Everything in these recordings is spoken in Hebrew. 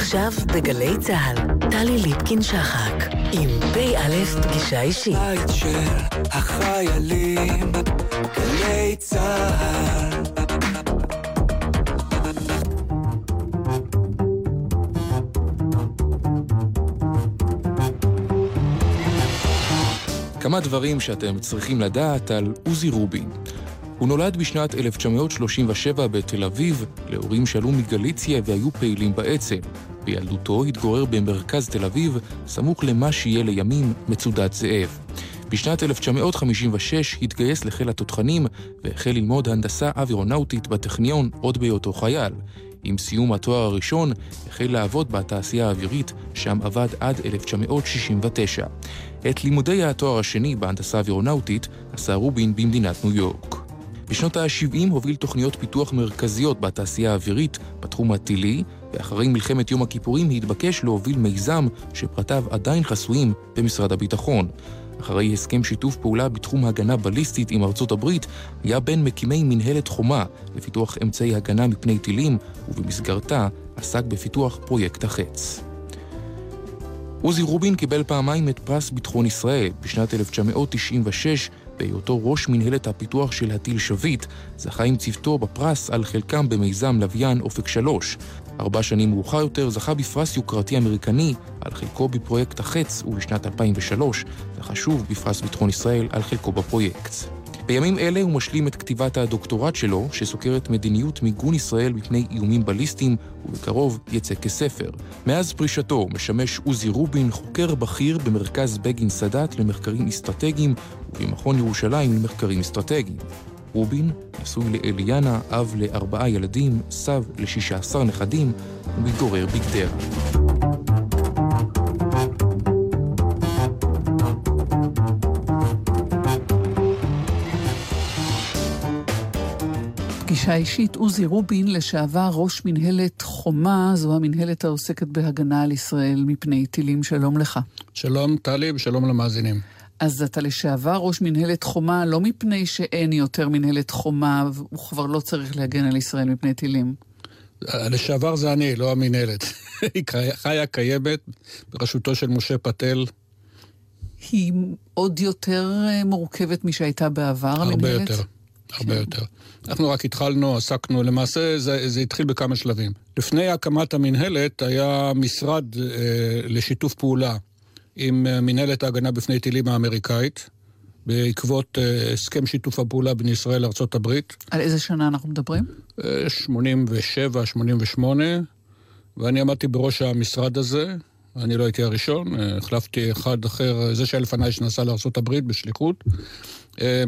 עכשיו בגלי צה"ל, טלי ליפקין-שחק, עם פ"א פגישה אישית. בית של החיילים, גלי צה"ל. כמה דברים שאתם צריכים לדעת על עוזי רובין. הוא נולד בשנת 1937 בתל אביב, להורים שעלו מגליציה והיו פעילים בעצם. בילדותו התגורר במרכז תל אביב, סמוך למה שיהיה לימים מצודת זאב. בשנת 1956 התגייס לחיל התותחנים והחל ללמוד הנדסה אווירונאוטית בטכניון עוד בהיותו חייל. עם סיום התואר הראשון החל לעבוד בתעשייה האווירית, שם עבד עד 1969. את לימודי התואר השני בהנדסה אווירונאוטית עשה רובין במדינת ניו יורק. בשנות ה-70 הוביל תוכניות פיתוח מרכזיות בתעשייה האווירית בתחום הטילי, ואחרי מלחמת יום הכיפורים התבקש להוביל מיזם שפרטיו עדיין חסויים במשרד הביטחון. אחרי הסכם שיתוף פעולה בתחום הגנה בליסטית עם ארצות הברית, היה בין מקימי מנהלת חומה לפיתוח אמצעי הגנה מפני טילים, ובמסגרתה עסק בפיתוח פרויקט החץ. עוזי רובין קיבל פעמיים את פרס ביטחון ישראל. בשנת 1996 בהיותו ראש מנהלת הפיתוח של הטיל שביט, זכה עם צוותו בפרס על חלקם במיזם לוויין אופק 3. ארבע שנים מאוחר יותר זכה בפרס יוקרתי אמריקני על חלקו בפרויקט החץ, ובשנת 2003 זכה שוב בפרס ביטחון ישראל על חלקו בפרויקט. בימים אלה הוא משלים את כתיבת הדוקטורט שלו, שסוקרת מדיניות מיגון ישראל מפני איומים בליסטיים, ובקרוב יצא כספר. מאז פרישתו משמש עוזי רובין חוקר בכיר במרכז בגין סאדאת למחקרים אסטרטגיים, ובמכון ירושלים למחקרים אסטרטגיים. רובין נשוי לאליאנה, אב לארבעה ילדים, סב לשישה עשר נכדים, ומתגורר בגדרה. פגישה אישית, עוזי רובין, לשעבר ראש מנהלת חומה, זו המנהלת העוסקת בהגנה על ישראל מפני טילים. שלום לך. שלום טלי ושלום למאזינים. אז אתה לשעבר ראש מנהלת חומה, לא מפני שאין יותר מנהלת חומה, והוא כבר לא צריך להגן על ישראל מפני טילים. לשעבר זה אני, לא המנהלת. היא חיה קיימת בראשותו של משה פטל. היא עוד יותר אה, מורכבת משהייתה בעבר, הרבה המנהלת? יותר. הרבה יותר. אנחנו רק התחלנו, עסקנו, למעשה זה, זה התחיל בכמה שלבים. לפני הקמת המנהלת היה משרד אה, לשיתוף פעולה עם אה, מנהלת ההגנה בפני טילים האמריקאית, בעקבות אה, הסכם שיתוף הפעולה בין ישראל לארה"ב. על איזה שנה אנחנו מדברים? אה, 87, 88, ואני עמדתי בראש המשרד הזה. אני לא הייתי הראשון, אה, החלפתי אחד אחר, זה שהיה לפניי שנסע לארה"ב בשליחות. אה,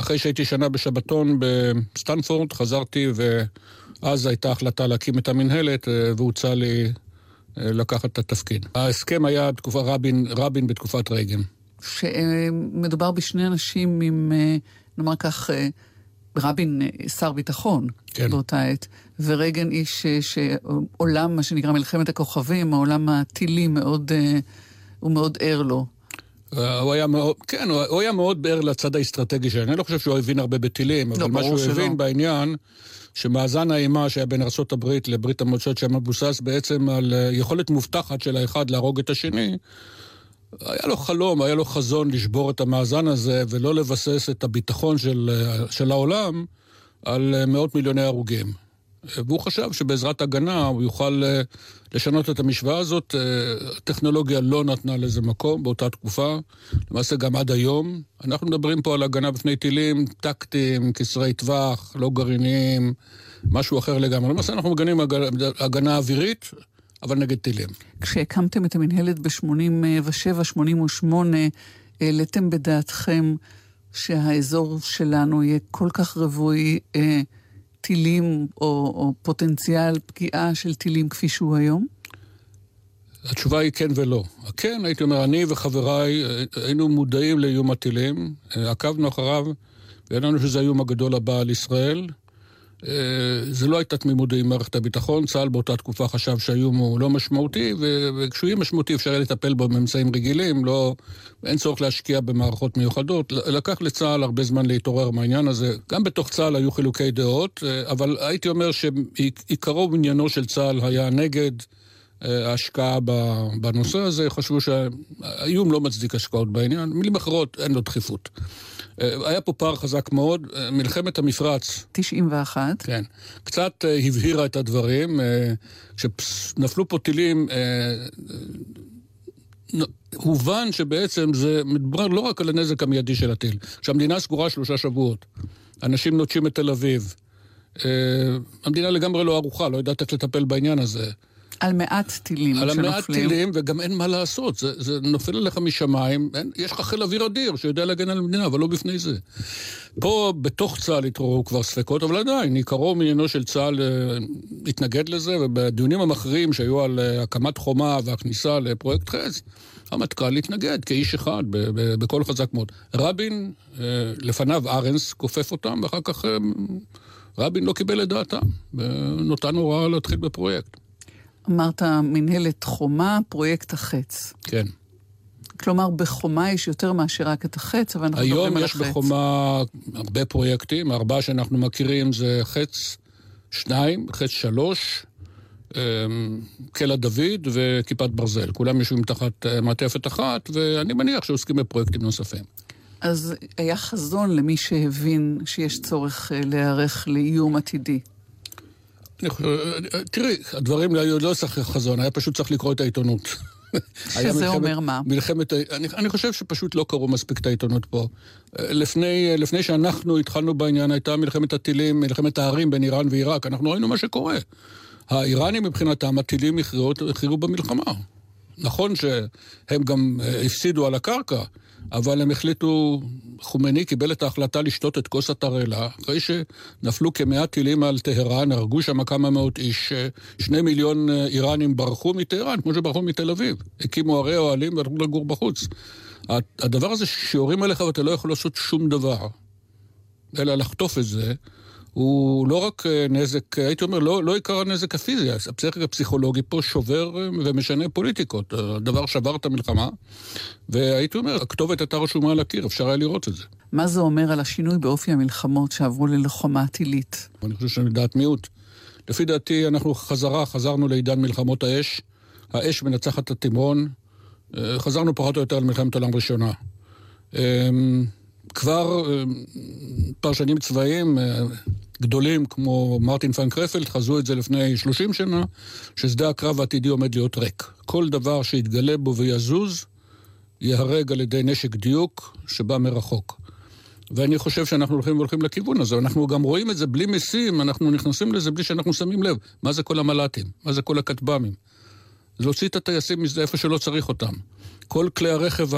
אחרי שהייתי שנה בשבתון בסטנפורד, חזרתי ואז הייתה החלטה להקים את המנהלת אה, והוצע לי אה, לקחת את התפקיד. ההסכם היה תקופה רבין, רבין בתקופת רייגן. שמדובר בשני אנשים עם, אה, נאמר כך, אה, רבין אה, שר ביטחון כן. באותה עת, ורייגן איש שעולם, מה שנקרא מלחמת הכוכבים, העולם הטילים מאוד, הוא מאוד ער לו. הוא היה מאוד, כן, הוא היה מאוד ער לצד האסטרטגי שלו. אני לא חושב שהוא הבין הרבה בטילים, אבל מה ברור שהוא שלא. הבין בעניין, שמאזן האימה שהיה בין ארה"ב לברית המועצות שהיה מבוסס בעצם על אה, יכולת מובטחת של האחד להרוג את השני, היה לו חלום, היה לו חזון לשבור את המאזן הזה ולא לבסס את הביטחון של, אה, של העולם על אה, מאות מיליוני הרוגים. אה, והוא חשב שבעזרת הגנה הוא יוכל אה, לשנות את המשוואה הזאת. אה, הטכנולוגיה לא נתנה לזה מקום באותה תקופה, למעשה גם עד היום. אנחנו מדברים פה על הגנה בפני טילים טקטיים, קצרי טווח, לא גרעיניים, משהו אחר לגמרי. למעשה אנחנו מגנים הג- הגנה אווירית, אבל נגד טילים. כשהקמתם את המנהלת ב-87-88, העליתם בדעתכם שהאזור שלנו יהיה כל כך רווי אה, טילים או, או פוטנציאל פגיעה של טילים כפי שהוא היום? התשובה היא כן ולא. כן, הייתי אומר, אני וחבריי אה, היינו מודעים לאיום הטילים, אה, עקבנו אחריו, וידענו שזה האיום הגדול הבא על ישראל. אה, זה לא הייתה תמימות עם מערכת הביטחון, צה"ל באותה תקופה חשב שהאיום הוא לא משמעותי, וכשהוא יהיה משמעותי אפשר יהיה לטפל בו באמצעים רגילים, לא, אין צורך להשקיע במערכות מיוחדות. לקח לצה"ל הרבה זמן להתעורר מהעניין הזה. גם בתוך צה"ל היו חילוקי דעות, אה, אבל הייתי אומר שעיקרו ועניינו של צה"ל היה נגד אה, ההשקעה בנושא הזה, חשבו שהאיום לא מצדיק השקעות בעניין. מילים אחרות, אין לו דחיפות. אה, היה פה פער חזק מאוד, אה, מלחמת המפרץ. 91. כן. קצת הבהירה את הדברים. כשנפלו פה טילים, הובן שבעצם זה מדבר לא רק על הנזק המיידי של הטיל. כשהמדינה סגורה שלושה שבועות, אנשים נוטשים את תל אביב. המדינה לגמרי לא ערוכה, לא יודעת איך לטפל בעניין הזה. על מעט טילים על שנופלים. על מעט טילים, וגם אין מה לעשות. זה, זה נופל עליך משמיים, אין, יש לך חיל אוויר אדיר שיודע להגן על המדינה, אבל לא בפני זה. פה, בתוך צה"ל התעוררו כבר ספקות, אבל עדיין, עיקרו מעניינו של צה"ל אה, התנגד לזה, ובדיונים המכריעים שהיו על אה, הקמת חומה והכניסה לפרויקט חץ, המטכ"ל התנגד כאיש אחד, בקול חזק מאוד. רבין, אה, לפניו ארנס כופף אותם, ואחר כך רבין לא קיבל את דעתם, ונותן הוראה להתחיל בפרויקט. אמרת מנהלת חומה, פרויקט החץ. כן. כלומר, בחומה יש יותר מאשר רק את החץ, אבל אנחנו מדברים על החץ. היום יש בחומה הרבה פרויקטים, הארבעה שאנחנו מכירים זה חץ שניים, חץ שלוש, אמ, קלע דוד וכיפת ברזל. כולם יושבים תחת אה, מעטפת אחת, ואני מניח שעוסקים בפרויקטים נוספים. אז היה חזון למי שהבין שיש צורך אה, להיערך לאיום עתידי. תראי, הדברים לא, לא צריך חזון, היה פשוט צריך לקרוא את העיתונות. שזה מלחמת, אומר מה? מלחמת, אני, אני חושב שפשוט לא קראו מספיק את העיתונות פה. לפני, לפני שאנחנו התחלנו בעניין, הייתה מלחמת הטילים, מלחמת הערים בין איראן ועיראק. אנחנו ראינו מה שקורה. האיראנים מבחינתם, הטילים הכריעו במלחמה. נכון שהם גם אה, הפסידו על הקרקע, אבל הם החליטו, חומני קיבל את ההחלטה לשתות את כוס התרעלה, אחרי שנפלו כמאה טילים על טהרן, הרגו שם כמה מאות איש, שני מיליון אה, איראנים ברחו מטהרן, כמו שברחו מתל אביב. הקימו ערי אוהלים והלכו לגור בחוץ. הדבר הזה שיורים עליך ואתה לא יכול לעשות שום דבר, אלא לחטוף את זה, הוא לא רק אה, נזק, הייתי אומר, לא, לא עיקר הנזק הפיזי, הפסיכיק הפסיכולוגי פה שובר אה, ומשנה פוליטיקות. הדבר שבר את המלחמה, והייתי אומר, הכתובת הייתה רשומה על הקיר, אפשר היה לראות את זה. מה זה אומר על השינוי באופי המלחמות שעברו ללוחמה עתילית? אני חושב שאני דעת מיעוט. לפי דעתי, אנחנו חזרה, חזרנו לעידן מלחמות האש. האש מנצחת את התמרון. אה, חזרנו פחות או יותר למלחמת העולם ראשונה. כבר פרשנים צבאיים גדולים כמו מרטין פן קרפלד חזו את זה לפני 30 שנה, ששדה הקרב העתידי עומד להיות ריק. כל דבר שיתגלה בו ויזוז, ייהרג על ידי נשק דיוק שבא מרחוק. ואני חושב שאנחנו הולכים והולכים לכיוון הזה. אנחנו גם רואים את זה בלי משים, אנחנו נכנסים לזה בלי שאנחנו שמים לב. מה זה כל המל"טים? מה זה כל הכטב"מים? להוציא את הטייסים מזה איפה שלא צריך אותם. כל כלי הרכב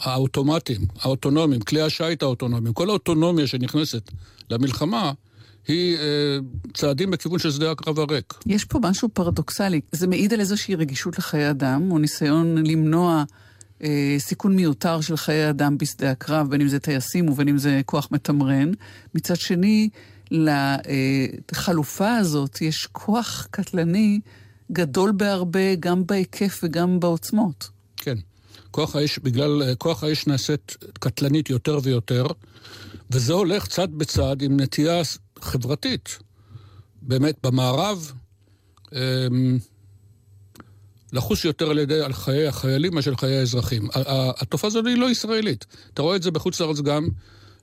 האוטומטיים, האוטונומיים, כלי השיט האוטונומיים, כל האוטונומיה שנכנסת למלחמה, היא אה, צעדים בכיוון של שדה הקרב הריק. יש פה משהו פרדוקסלי. זה מעיד על איזושהי רגישות לחיי אדם, או ניסיון למנוע אה, סיכון מיותר של חיי אדם בשדה הקרב, בין אם זה טייסים ובין אם זה כוח מתמרן. מצד שני, לחלופה הזאת יש כוח קטלני גדול בהרבה, גם בהיקף וגם בעוצמות. כן. כוח האש, בגלל אה, כוח האש נעשית קטלנית יותר ויותר, וזה הולך צד בצד עם נטייה חברתית. באמת, במערב, אמ, לחוש יותר על ידי, על חיי החיילים מאשר חיי האזרחים. התופעה הזאת היא לא ישראלית. אתה רואה את זה בחוץ לארץ גם,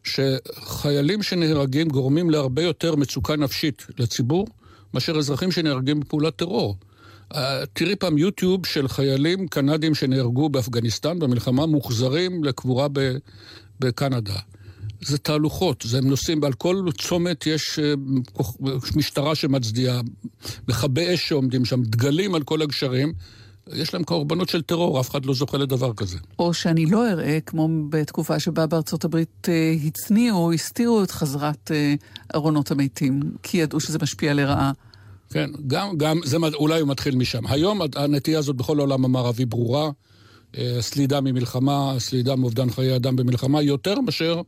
שחיילים שנהרגים גורמים להרבה יותר מצוקה נפשית לציבור, מאשר אזרחים שנהרגים בפעולת טרור. תראי פעם יוטיוב של חיילים קנדים שנהרגו באפגניסטן במלחמה, מוחזרים לקבורה בקנדה. זה תהלוכות, זה הם נוסעים, ועל כל צומת יש אה, משטרה שמצדיעה, מכבי אש שעומדים שם, דגלים על כל הגשרים. יש להם קורבנות של טרור, אף אחד לא זוכה לדבר כזה. או שאני לא אראה, כמו בתקופה שבה בארצות הברית אה, הצניעו, הסתירו את חזרת אה, ארונות המתים, כי ידעו שזה משפיע לרעה. כן, גם, גם, זה אולי הוא מתחיל משם. היום הנטייה הזאת בכל העולם המערבי ברורה. סלידה ממלחמה, סלידה מאובדן חיי אדם במלחמה, יותר מאשר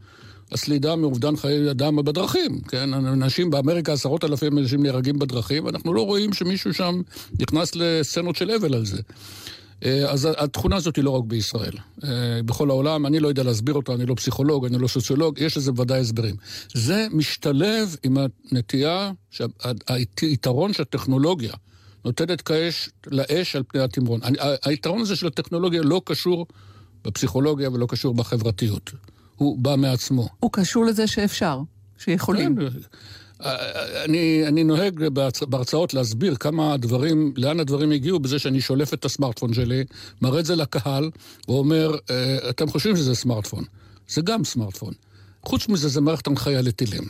הסלידה מאובדן חיי אדם בדרכים, כן? אנשים באמריקה, עשרות אלפים אנשים נהרגים בדרכים, ואנחנו לא רואים שמישהו שם נכנס לסצנות של אבל על זה. אה, אז התכונה הזאת היא לא רק בישראל. אה, בכל העולם, אני לא יודע להסביר אותה, אני לא פסיכולוג, אני לא סוציולוג, יש לזה ודאי הסברים. זה משתלב עם הנטייה, היתרון שהטכנולוגיה, נותנת כאש לאש על פני התמרון. היתרון הזה של הטכנולוגיה לא קשור בפסיכולוגיה ולא קשור בחברתיות. הוא בא מעצמו. הוא קשור לזה שאפשר, שיכולים. כן, אני, אני נוהג בהרצאות להסביר כמה הדברים, לאן הדברים הגיעו בזה שאני שולף את הסמארטפון שלי, מראה את זה לקהל, ואומר, אה, אתם חושבים שזה סמארטפון. זה גם סמארטפון. חוץ מזה, זה מערכת הנחיה לטילים.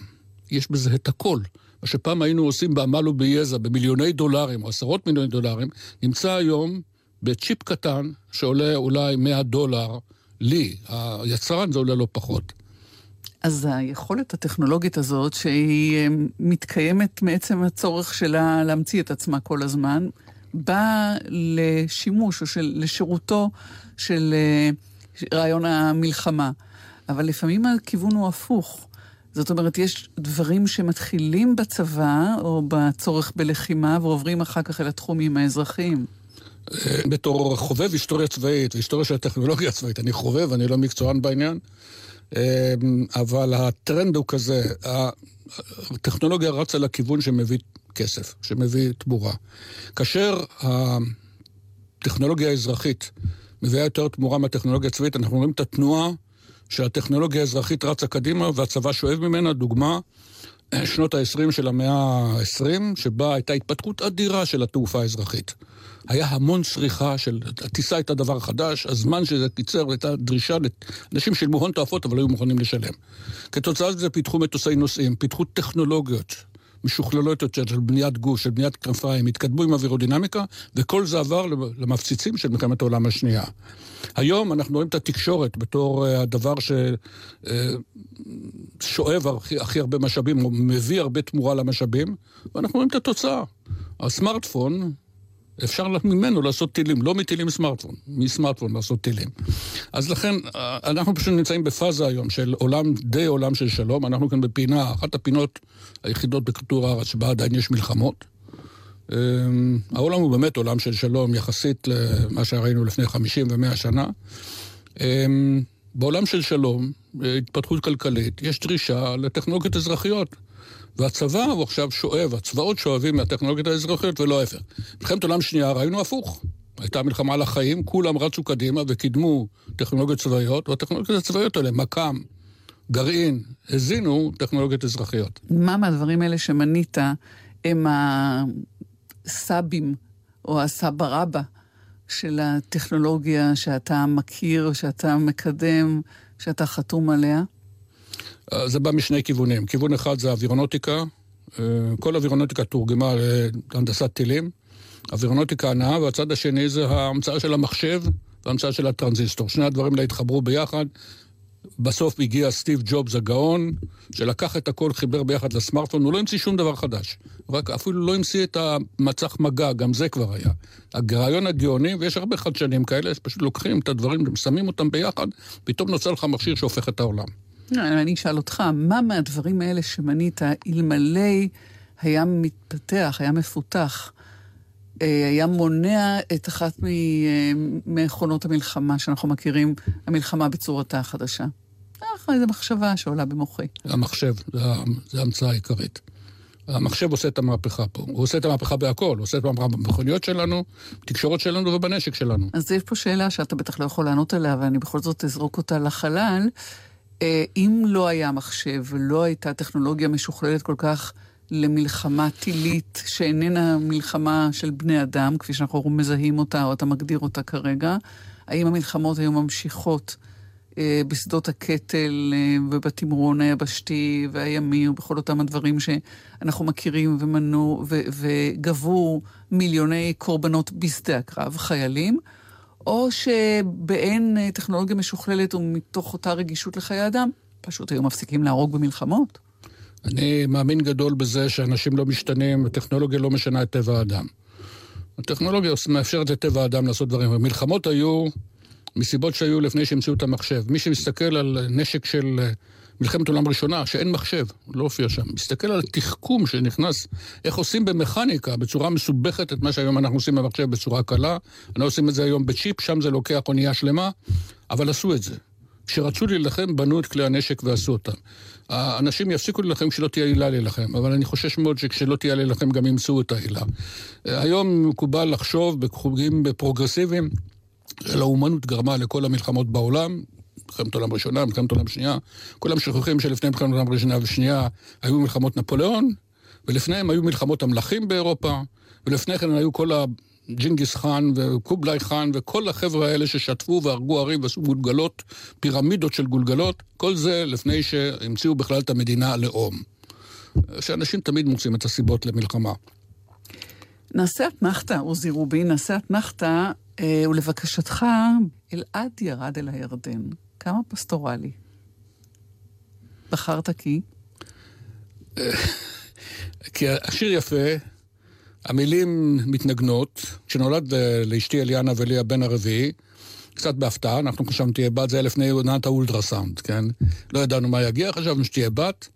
יש בזה את הכל. מה שפעם היינו עושים בעמל וביזע במיליוני דולרים או עשרות מיליוני דולרים, נמצא היום בצ'יפ קטן שעולה אולי 100 דולר לי. היצרן זה עולה לא פחות. אז היכולת הטכנולוגית הזאת, שהיא אה, מתקיימת מעצם הצורך שלה להמציא את עצמה כל הזמן, באה לשימוש או של, לשירותו של אה, רעיון המלחמה. אבל לפעמים הכיוון הוא הפוך. זאת אומרת, יש דברים שמתחילים בצבא או בצורך בלחימה ועוברים אחר כך אל התחומים האזרחיים. אה, בתור חובב היסטוריה צבאית והיסטוריה של הטכנולוגיה הצבאית, אני חובב, אני לא מקצוען בעניין, אבל הטרנד הוא כזה, הטכנולוגיה רצה לכיוון שמביא כסף, שמביא תמורה. כאשר הטכנולוגיה האזרחית מביאה יותר תמורה מהטכנולוגיה הצבאית, אנחנו רואים את התנועה שהטכנולוגיה האזרחית רצה קדימה והצבא שואב ממנה, דוגמה, שנות ה-20 של המאה ה-20, שבה הייתה התפתחות אדירה של התעופה האזרחית. היה המון צריכה של, הטיסה הייתה דבר חדש, הזמן שזה קיצר הייתה דרישה, אנשים שילמו הון תועפות אבל היו מוכנים לשלם. כתוצאה מזה פיתחו מטוסי נוסעים, פיתחו טכנולוגיות משוכללות יותר של בניית גוש, של בניית כנפיים, התקדמו עם אווירודינמיקה, וכל זה עבר למפציצים של מלחמת העולם השנייה. היום אנחנו רואים את התקשורת בתור אה, הדבר ששואב אה, הכי, הכי הרבה משאבים, או מביא הרבה תמורה למשאבים, ואנחנו רואים את התוצאה. הסמארטפון אפשר ממנו לעשות טילים, לא מטילים סמארטפון, מסמארטפון לעשות טילים. אז לכן, אה, אנחנו פשוט נמצאים בפאזה היום של עולם, די עולם של שלום. אנחנו כאן בפינה, אחת הפינות היחידות בכדור הארץ שבה עדיין יש מלחמות. אה, העולם הוא באמת עולם של שלום יחסית למה שראינו לפני 50 ו-100 שנה. אה, בעולם של שלום, התפתחות כלכלית, יש דרישה לטכנולוגיות אזרחיות. והצבא הוא עכשיו שואב, הצבאות שואבים מהטכנולוגיות האזרחיות ולא ההפך. מלחמת עולם שנייה ראינו הפוך. הייתה מלחמה על החיים, כולם רצו קדימה וקידמו טכנולוגיות צבאיות, והטכנולוגיות הצבאיות האלה, מקם, גרעין, הזינו טכנולוגיות אזרחיות. מה מהדברים האלה שמנית הם הסאבים או הסבא רבא של הטכנולוגיה שאתה מכיר, שאתה מקדם, שאתה חתום עליה? אה, זה בא משני כיוונים. כיוון אחד זה אווירונוטיקה. אה, כל אווירונוטיקה תורגמה להנדסת טילים. אווירונוטיקה הנאה, והצד השני זה ההמצאה של המחשב וההמצאה של הטרנזיסטור. שני הדברים האלה התחברו ביחד. בסוף הגיע סטיב ג'ובס הגאון, שלקח את הכל, חיבר ביחד לסמארטפון, הוא לא המציא שום דבר חדש. רק אפילו לא המציא את המצח מגע, גם זה כבר היה. הרעיון הגאוני, ויש הרבה חדשנים כאלה, שפשוט לוקחים את הדברים ושמים אותם ביחד, פתאום נוצר לך מכשיר שהופך את העולם. לא, אני אשאל אותך, מה מהדברים האלה שמנית, אלמלא היה מתפתח, היה מפותח, אה, היה מונע את אחת ממכונות המלחמה שאנחנו מכירים, המלחמה בצורתה החדשה? ככה איזו מחשבה שעולה במוחי. המחשב, זו ההמצאה העיקרית. המחשב עושה את המהפכה פה. הוא עושה את המהפכה בהכל, הוא עושה את המהפכה במכוניות שלנו, בתקשורת שלנו ובנשק שלנו. אז יש פה שאלה שאתה בטח לא יכול לענות עליה, ואני בכל זאת אזרוק אותה לחלל. אה, אם לא היה מחשב ולא הייתה טכנולוגיה משוכללת כל כך למלחמה טילית, שאיננה מלחמה של בני אדם, כפי שאנחנו מזהים אותה או אתה מגדיר אותה כרגע, האם המלחמות היו ממשיכות אה, בשדות הקטל אה, ובתמרון היבשתי והימי ובכל אותם הדברים שאנחנו מכירים ומנו וגבו מיליוני קורבנות בשדה הקרב, חיילים? או שבאין אה, טכנולוגיה משוכללת ומתוך אותה רגישות לחיי אדם, פשוט היו מפסיקים להרוג במלחמות. אני מאמין גדול בזה שאנשים לא משתנים, הטכנולוגיה לא משנה את טבע האדם. הטכנולוגיה מאפשרת לטבע האדם לעשות דברים. המלחמות היו מסיבות שהיו לפני שהמציאו את המחשב. מי שמסתכל על נשק של אה, מלחמת עולם ראשונה, שאין מחשב, לא הופיע שם. מסתכל על תחכום שנכנס, איך עושים במכניקה, בצורה מסובכת, את מה שהיום אנחנו עושים במחשב בצורה קלה. אנחנו עושים את זה היום בצ'יפ, שם זה לוקח אונייה שלמה, אבל עשו את זה. כשרצו להילחם, בנו את כלי הנשק ועשו אותם. האנשים יפסיקו להילחם כשלא תהיה עילה להילחם, אבל אני חושש מאוד שכשלא תהיה להילחם גם ימצאו את העילה. היום מקובל לחשוב בחוגים פרוגרסיביים, הלאומנות גרמה לכל המלחמות בעולם, מלחמת העולם הראשונה, מלחמת העולם השנייה. כולם שוכחים שלפני מלחמת העולם הראשונה ושנייה היו מלחמות נפוליאון, ולפניהם היו מלחמות המלכים באירופה, ולפני כן היו כל ג'ינגיס חאן וקובלאי חאן וכל החבר'ה האלה ששטפו והרגו ערים ועשו גולגלות, פירמידות של גולגלות, כל זה לפני שהמציאו בכלל את המדינה הלאום. שאנשים תמיד מוצאים את הסיבות למלחמה. נעשה אתנחתא, עוזי רובין, נעשה אתנחתא, אה, ולבקשתך, אלעד ירד אל הירדן. כמה פסטורלי. בחרת כי? כי השיר יפה, המילים מתנגנות. כשנולד אה, לאשתי אליאנה ולי הבן הרביעי, קצת בהפתעה, אנחנו חשבנו תהיה בת, זה היה לפני עונת האולטרסאונד, כן? לא ידענו מה יגיע, חשבנו שתהיה בת.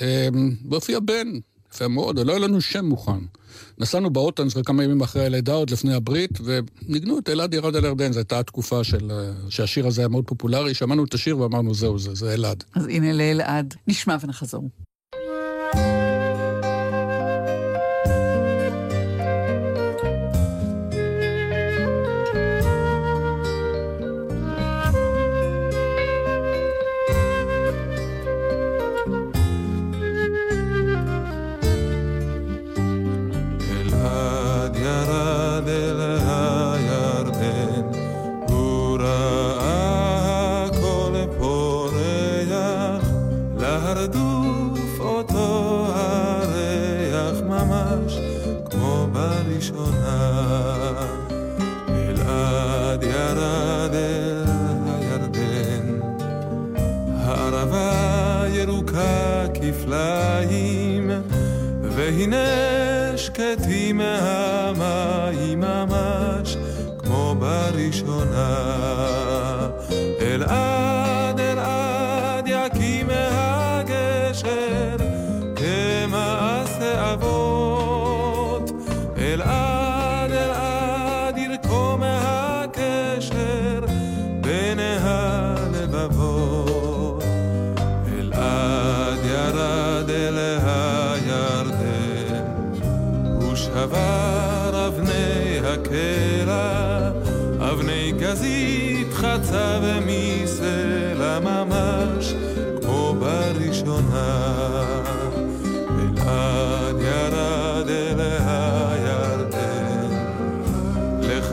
אמ, והופיע בן, יפה מאוד, ולא היה לנו שם מוכן. נסענו באוטנס כמה ימים אחרי הלידה, עוד לפני הברית, וניגנו את אלעד ירד על ירדן, זו הייתה התקופה של... שהשיר הזה היה מאוד פופולרי, שמענו את השיר ואמרנו, זהו, זה, זה אלעד. אז הנה לאלעד, נשמע ונחזור.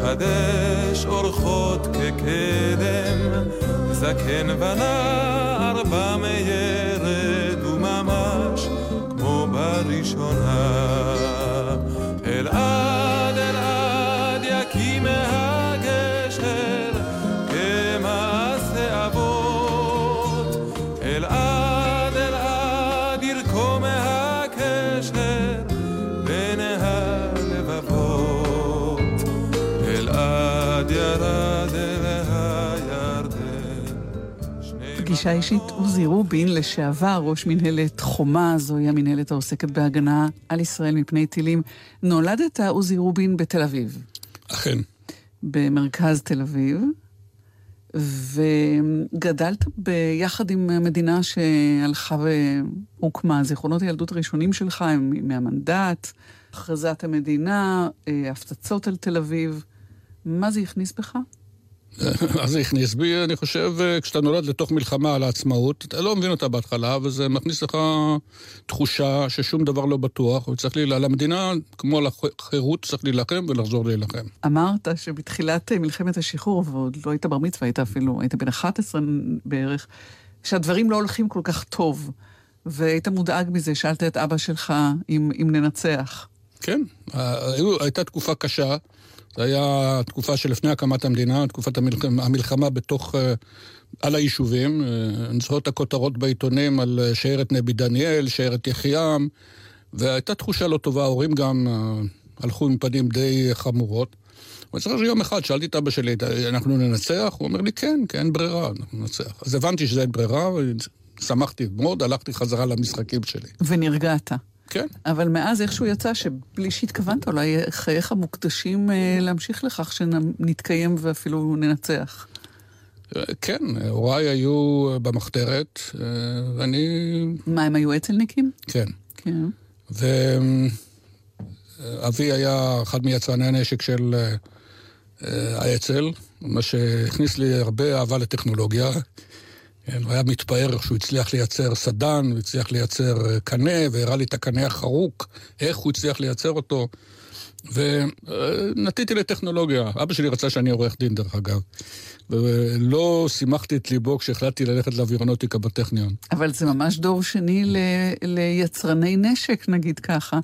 מחדש אורחות כקדם, זקן ונער במיירד וממש כמו בראשונה. פגישה אישית עוזי רובין, לשעבר ראש מנהלת חומה, זוהי המנהלת העוסקת בהגנה על ישראל מפני טילים. נולדת עוזי רובין בתל אביב, אכן. במרכז תל אביב, וגדלת ביחד עם מדינה שהלכה והוקמה. זיכרונות הילדות הראשונים שלך הם מהמנדט, הכרזת המדינה, אה, הפצצות על תל אביב. מה זה הכניס בך? אז זה הכניס בי, אני חושב, כשאתה נולד לתוך מלחמה על העצמאות, אתה לא מבין אותה בהתחלה, וזה מכניס לך תחושה ששום דבר לא בטוח, וצריך לי, על המדינה, כמו על החירות, צריך להילחם ולחזור להילחם. אמרת שבתחילת מלחמת השחרור, ועוד לא היית בר מצווה, היית אפילו, היית בן 11 בערך, שהדברים לא הולכים כל כך טוב, והיית מודאג מזה, שאלת את אבא שלך אם, אם ננצח. כן, היו- הייתה תקופה קשה. זו הייתה תקופה שלפני הקמת המדינה, תקופת המלחמה, המלחמה בתוך, אה, על היישובים. אה, אני זוכר את הכותרות בעיתונים על אה, שיירת נבי דניאל, שיירת יחיעם, והייתה תחושה לא טובה, ההורים גם אה, הלכו עם פנים די חמורות. ואני זוכר שיום אחד שאלתי את אבא שלי, אנחנו ננצח? הוא אומר לי, כן, כן, אין ברירה, אנחנו ננצח. אז הבנתי שזה אין ברירה, ושמחתי מאוד, הלכתי חזרה למשחקים שלי. ונרגעת. כן. אבל מאז איכשהו יצא שבלי שהתכוונת, אולי חייך מוקדשים אה, להמשיך לכך שנתקיים ואפילו ננצח. כן, הוריי היו במחתרת, ואני... מה, הם היו אצלניקים? כן. כן. ואבי היה אחד מיצרני הנשק של האצ"ל, מה שהכניס לי הרבה אהבה לטכנולוגיה. כן, הוא היה מתפאר שהוא הצליח לייצר סדן, הוא הצליח לייצר קנה, והראה לי את הקנה החרוק, איך הוא הצליח לייצר אותו. ונטיתי לטכנולוגיה. אבא שלי רצה שאני עורך דין, דרך אגב. ולא שימחתי את ליבו כשהחלטתי ללכת לאווירונוטיקה בטכניון. אבל זה ממש דור שני ל... ליצרני נשק, נגיד ככה.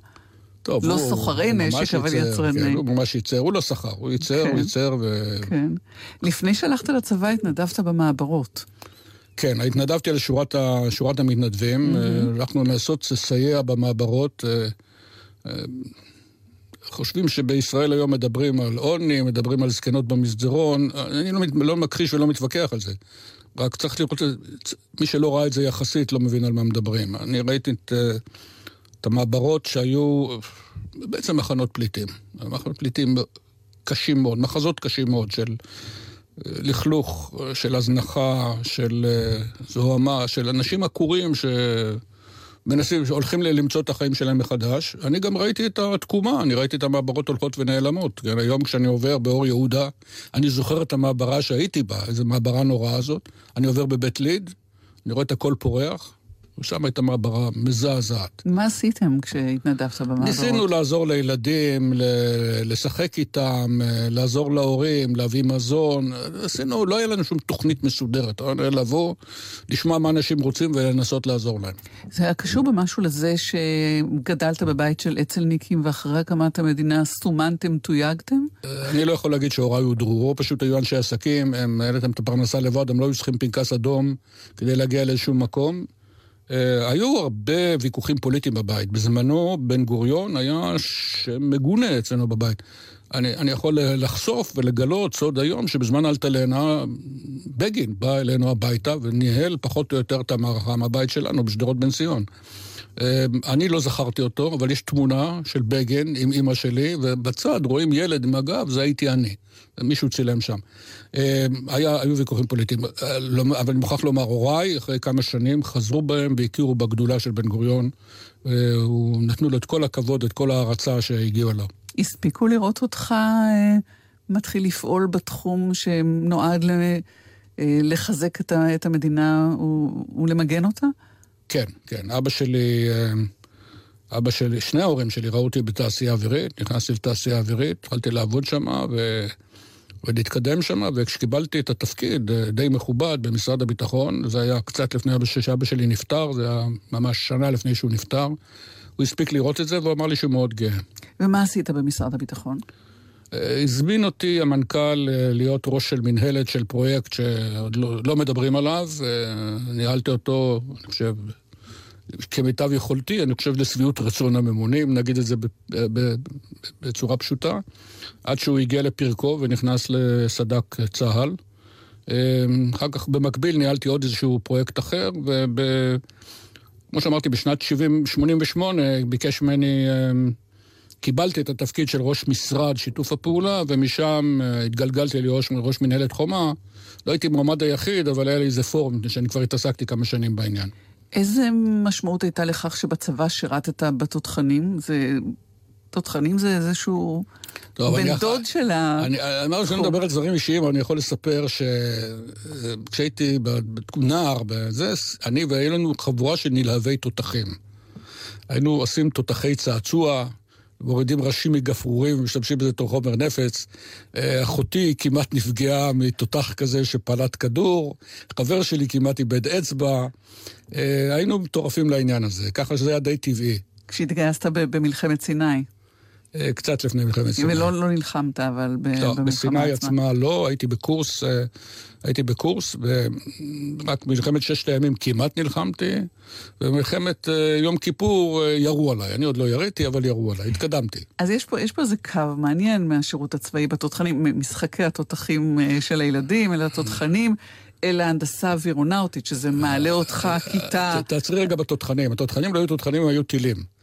טוב, לא סוחרי נשק, אבל ייצר, יצרני. כן, הוא ממש ייצר, הוא לא שכר, הוא ייצר, כן. הוא ייצר ו... כן. לפני שהלכת לצבא התנדבת במעברות. כן, התנדבתי על שורת, ה, שורת המתנדבים. Mm-hmm. הלכנו לנסות לסייע במעברות. אה, אה, חושבים שבישראל היום מדברים על עוני, מדברים על זקנות במסדרון. אני לא, לא מכחיש ולא מתווכח על זה. רק צריך לראות, מי שלא ראה את זה יחסית לא מבין על מה מדברים. אני ראיתי את, את המעברות שהיו בעצם מחנות פליטים. מחנות פליטים קשים מאוד, מחזות קשים מאוד של לכלוך, אה, של הזנחה, של אה, זוהמה, של אנשים עקורים ש... מנסים, שהולכים למצוא את החיים שלהם מחדש. אני גם ראיתי את התקומה, אני ראיתי את המעברות הולכות ונעלמות. כן, היום כשאני עובר באור יהודה, אני זוכר את המעברה שהייתי בה, איזו מעברה נוראה הזאת. אני עובר בבית ליד, אני רואה את הכל פורח, ושם הייתה מעברה מזעזעת. מה עשיתם כשהתנדבת במעברות? ניסינו לעזור לילדים, ל- לשחק איתם, אה, לעזור להורים, להביא מזון. עשינו, לא היה לנו שום תוכנית מסודרת. היה לבוא, לשמוע מה אנשים רוצים ולנסות לעזור להם. זה היה קשור במשהו לזה שגדלת בבית של אצ"לניקים ואחרי הקמת המדינה סומנתם, תויגתם? אני לא יכול להגיד שהוריי הודרו, פשוט היו אנשי עסקים, הם, להם את הפרנסה לבד, הם לא היו צריכים פנקס אדום כדי להגיע לאיזשהו מקום. Uh, היו הרבה ויכוחים פוליטיים בבית. בזמנו, בן גוריון היה ש- מגונה אצלנו בבית. אני, אני יכול לחשוף ולגלות סוד היום שבזמן אלטלנה, בגין בא אלינו הביתה וניהל פחות או יותר את המערכה מהבית שלנו בשדרות בן ציון. אה, אני לא זכרתי אותו, אבל יש תמונה של בגין עם אימא שלי, ובצד רואים ילד עם הגב, זה הייתי אני. מישהו צילם שם. אה, היה, היו ויכוחים פוליטיים, אה, לא- אבל אני מוכרח לומר, הוריי, אחרי כמה שנים, חזרו בהם והכירו בגדולה של בן גוריון. אה, נתנו לו את כל הכבוד, את כל ההערצה שהגיעו אליו. הספיקו לראות אותך אה, מתחיל לפעול בתחום שנועד לחזק את, המדינה ולמגן אותה? כן, כן. אבא שלי, אה, אבא שלי, שני ההורים שלי ראו אותי בתעשייה אווירית, נכנסתי לתעשייה אווירית, התחלתי לעבוד שם ו... ולהתקדם שם, וכשקיבלתי את התפקיד אה, די מכובד במשרד הביטחון, זה היה קצת לפני שאבא שלי נפטר, זה היה ממש שנה לפני שהוא נפטר. הוא הספיק לראות את זה והוא אמר לי שהוא מאוד גאה. ומה עשית במשרד הביטחון? אה, הזמין אותי המנכ"ל אה, להיות ראש של מנהלת של פרויקט שעוד לא, לא מדברים עליו. אה, ניהלתי אותו, אני חושב, כמיטב יכולתי, אני חושב לשביעות רצון הממונים, נגיד את זה ב- בצורה פשוטה, עד שהוא הגיע לפרקו ונכנס לסד"כ צה"ל. אה, אחר כך במקביל ניהלתי עוד איזשהו פרויקט אחר, וכמו שאמרתי, בשנת 70, 88 ביקש ממני... קיבלתי את התפקיד של ראש משרד שיתוף הפעולה, ומשם אה, התגלגלתי להיות ראש מנהלת חומה. לא הייתי מועמד היחיד, אבל היה לי איזה פורום, מפני שאני כבר התעסקתי כמה שנים בעניין. איזה משמעות הייתה לכך שבצבא שירתת בתותחנים? זה... תותחנים זה איזשהו טוב, בן אני אח- דוד של ה... אני אמרתי שאני מדבר על דברים אישיים, אבל אני יכול לספר שכשהייתי נער, בזה, אני והיו לנו חבורה של נלהבי תותחים. היינו עושים תותחי צעצוע, מורידים ראשים מגפרורים ומשתמשים בזה בתור חומר נפץ. אה, אחותי כמעט נפגעה מתותח כזה שפלט כדור, חבר שלי כמעט איבד אצבע. אה, היינו מטורפים לעניין הזה, ככה שזה היה די טבעי. כשהתגייסת במלחמת סיני. אה, קצת לפני מלחמת סיני. ולא לא נלחמת, אבל ב- לא, במלחמה בסיני עצמה. עצמה לא, הייתי בקורס, הייתי בקורס, ורק במלחמת ששת הימים כמעט נלחמתי, ובמלחמת אה, יום כיפור אה, ירו עליי. אני עוד לא יריתי, אבל ירו עליי, התקדמתי. אז יש פה, יש פה איזה קו מעניין מהשירות הצבאי בתותחנים, משחקי התותחים אה, של הילדים, אל התותחנים, אל ההנדסה האווירונאוטית, שזה מעלה אותך כיתה... תעצרי רגע בתותחנים. התותחנים לא היו תותחנים, הם היו טילים.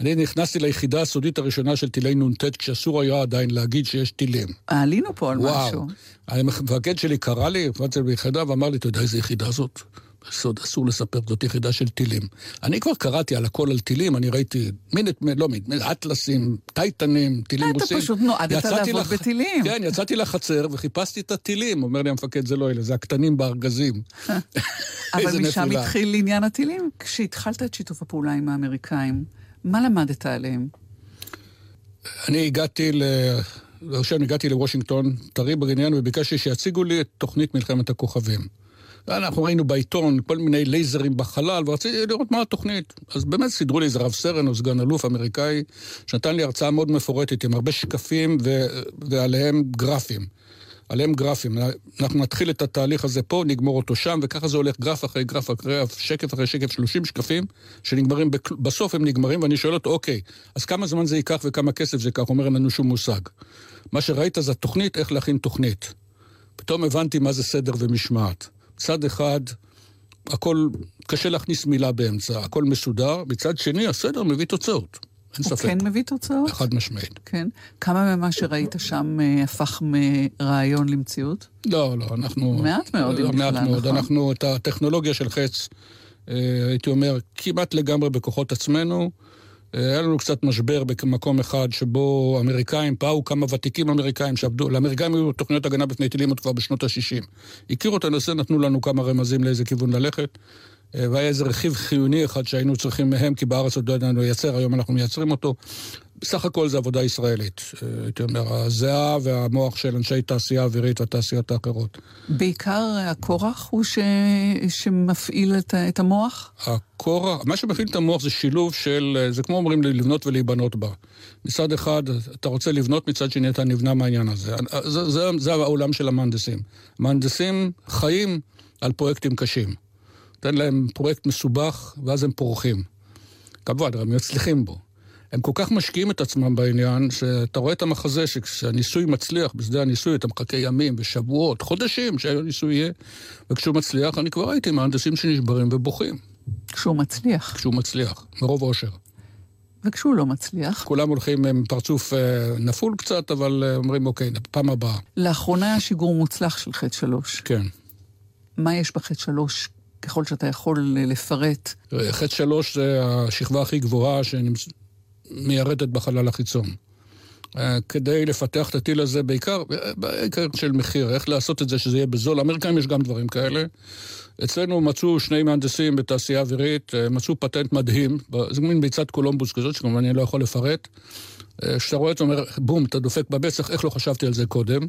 אני נכנסתי ליחידה הסודית הראשונה של טילי נ"ט, כשאסור היה עדיין להגיד שיש טילים. עלינו פה על וואו. משהו. המפקד שלי קרא לי, קפצתי ביחידה ואמר לי, אתה יודע איזה יחידה זאת? בסוד, אסור לספר, זאת יחידה של טילים. אני כבר קראתי על הכל על טילים, אני ראיתי מינט, לא מינט, אטלסים, טייטנים, טילים אתה רוסים. פשוט נועדת לעבוד בטילים. כן, יצאתי לחצר וחיפשתי את הטילים. אומר לי המפקד, זה לא אלה, זה הקטנים בארגזים. אבל משם. התחיל עניין הטילים. כשהתחלת את שיתוף הפעולה עם האמריקאים, מה למדת עליהם? אני הגעתי ל... ראשון הגעתי לוושינגטון, טרי בגניין, וביקשתי שיציגו לי את תוכנית מלחמת הכוכבים. אנחנו ראינו בעיתון כל מיני לייזרים בחלל, ורציתי לראות מה התוכנית. אז באמת סידרו לי איזה רב סרן או סגן אלוף אמריקאי, שנתן לי הרצאה מאוד מפורטת עם הרבה שקפים ו... ועליהם גרפים. עליהם גרפים. אנחנו נתחיל את התהליך הזה פה, נגמור אותו שם, וככה זה הולך גרף אחרי גרף אחרי שקף אחרי שקף, 30 שקפים, שנגמרים, בכל- בסוף הם נגמרים, ואני שואל אותו, אוקיי, אז כמה זמן זה ייקח וכמה כסף זה ייקח? אומר, אין לנו שום מושג. מה שראית זה התוכנית, איך להכין תוכנית. פתאום הבנתי מה זה סדר ומשמעת. מצד אחד, הכל, קשה להכניס מילה באמצע, הכל מסודר, מצד שני, הסדר מביא תוצאות. אין הוא ספק. כן מביא תוצאות? חד משמעית. כן. כמה ממה שראית שם אה, הפך מרעיון למציאות? לא, לא, אנחנו... מעט מאוד, אם לא, מעט בכלל, מאוד. נכון? אנחנו, את הטכנולוגיה של חץ, אה, הייתי אומר, כמעט לגמרי בכוחות עצמנו. אה, היה לנו קצת משבר במקום אחד שבו אמריקאים, באו כמה ותיקים אמריקאים שעבדו, לאמריקאים היו תוכניות הגנה בפני טילים עוד כבר בשנות ה-60. הכירו את הנושא, נתנו לנו כמה רמזים לאיזה כיוון ללכת. אה, והיה איזה רכיב חיוני אחד שהיינו צריכים מהם, כי בארץ עוד לא ידענו לייצר, היום אנחנו מייצרים אותו. בסך הכל זה עבודה ישראלית. אה, הייתי אומר, הזיעה והמוח של אנשי תעשייה אווירית והתעשיות האחרות. בעיקר הכורח הוא ש... שמפעיל את, את המוח? הקורה, מה שמפעיל את המוח זה שילוב של, אה, זה כמו אומרים לי, לבנות ולהיבנות בה. מצד אחד, אתה רוצה לבנות, מצד שני אתה נבנה מהעניין הזה. זה, זה, זה העולם של המהנדסים. מהנדסים חיים על פרויקטים קשים. תן להם פרויקט מסובך, ואז הם פורחים. כמובן, הם מצליחים בו. הם כל כך משקיעים את עצמם בעניין, שאתה רואה את המחזה שכשהניסוי מצליח, בשדה הניסוי אתה מחכה ימים ושבועות, חודשים שהניסוי יהיה, וכשהוא מצליח, אני כבר ראיתי מהנדסים שנשברים ובוכים. כשהוא מצליח. כשהוא מצליח, מרוב אושר. וכשהוא לא מצליח. כולם הולכים עם פרצוף אה, נפול קצת, אבל אה, אומרים, אוקיי, פעם הבאה. לאחרונה היה שיגור מוצלח של חטא שלוש. כן. מה יש בחטא שלוש, ככל שאתה יכול אה, לפרט? חטא שלוש זה השכבה הכי גבוהה שמיירדת בחלל החיצון. אה, כדי לפתח את הטיל הזה, בעיקר, בעיקר של מחיר, איך לעשות את זה שזה יהיה בזול. לאמריקאים יש גם דברים כאלה. אצלנו מצאו שני מהנדסים בתעשייה אווירית, אה, מצאו פטנט מדהים, זה מין ביצת קולומבוס כזאת, שכמובן אני לא יכול לפרט. אה, כשאתה רואה את זה, אומר, בום, אתה דופק בבצח, איך לא חשבתי על זה קודם?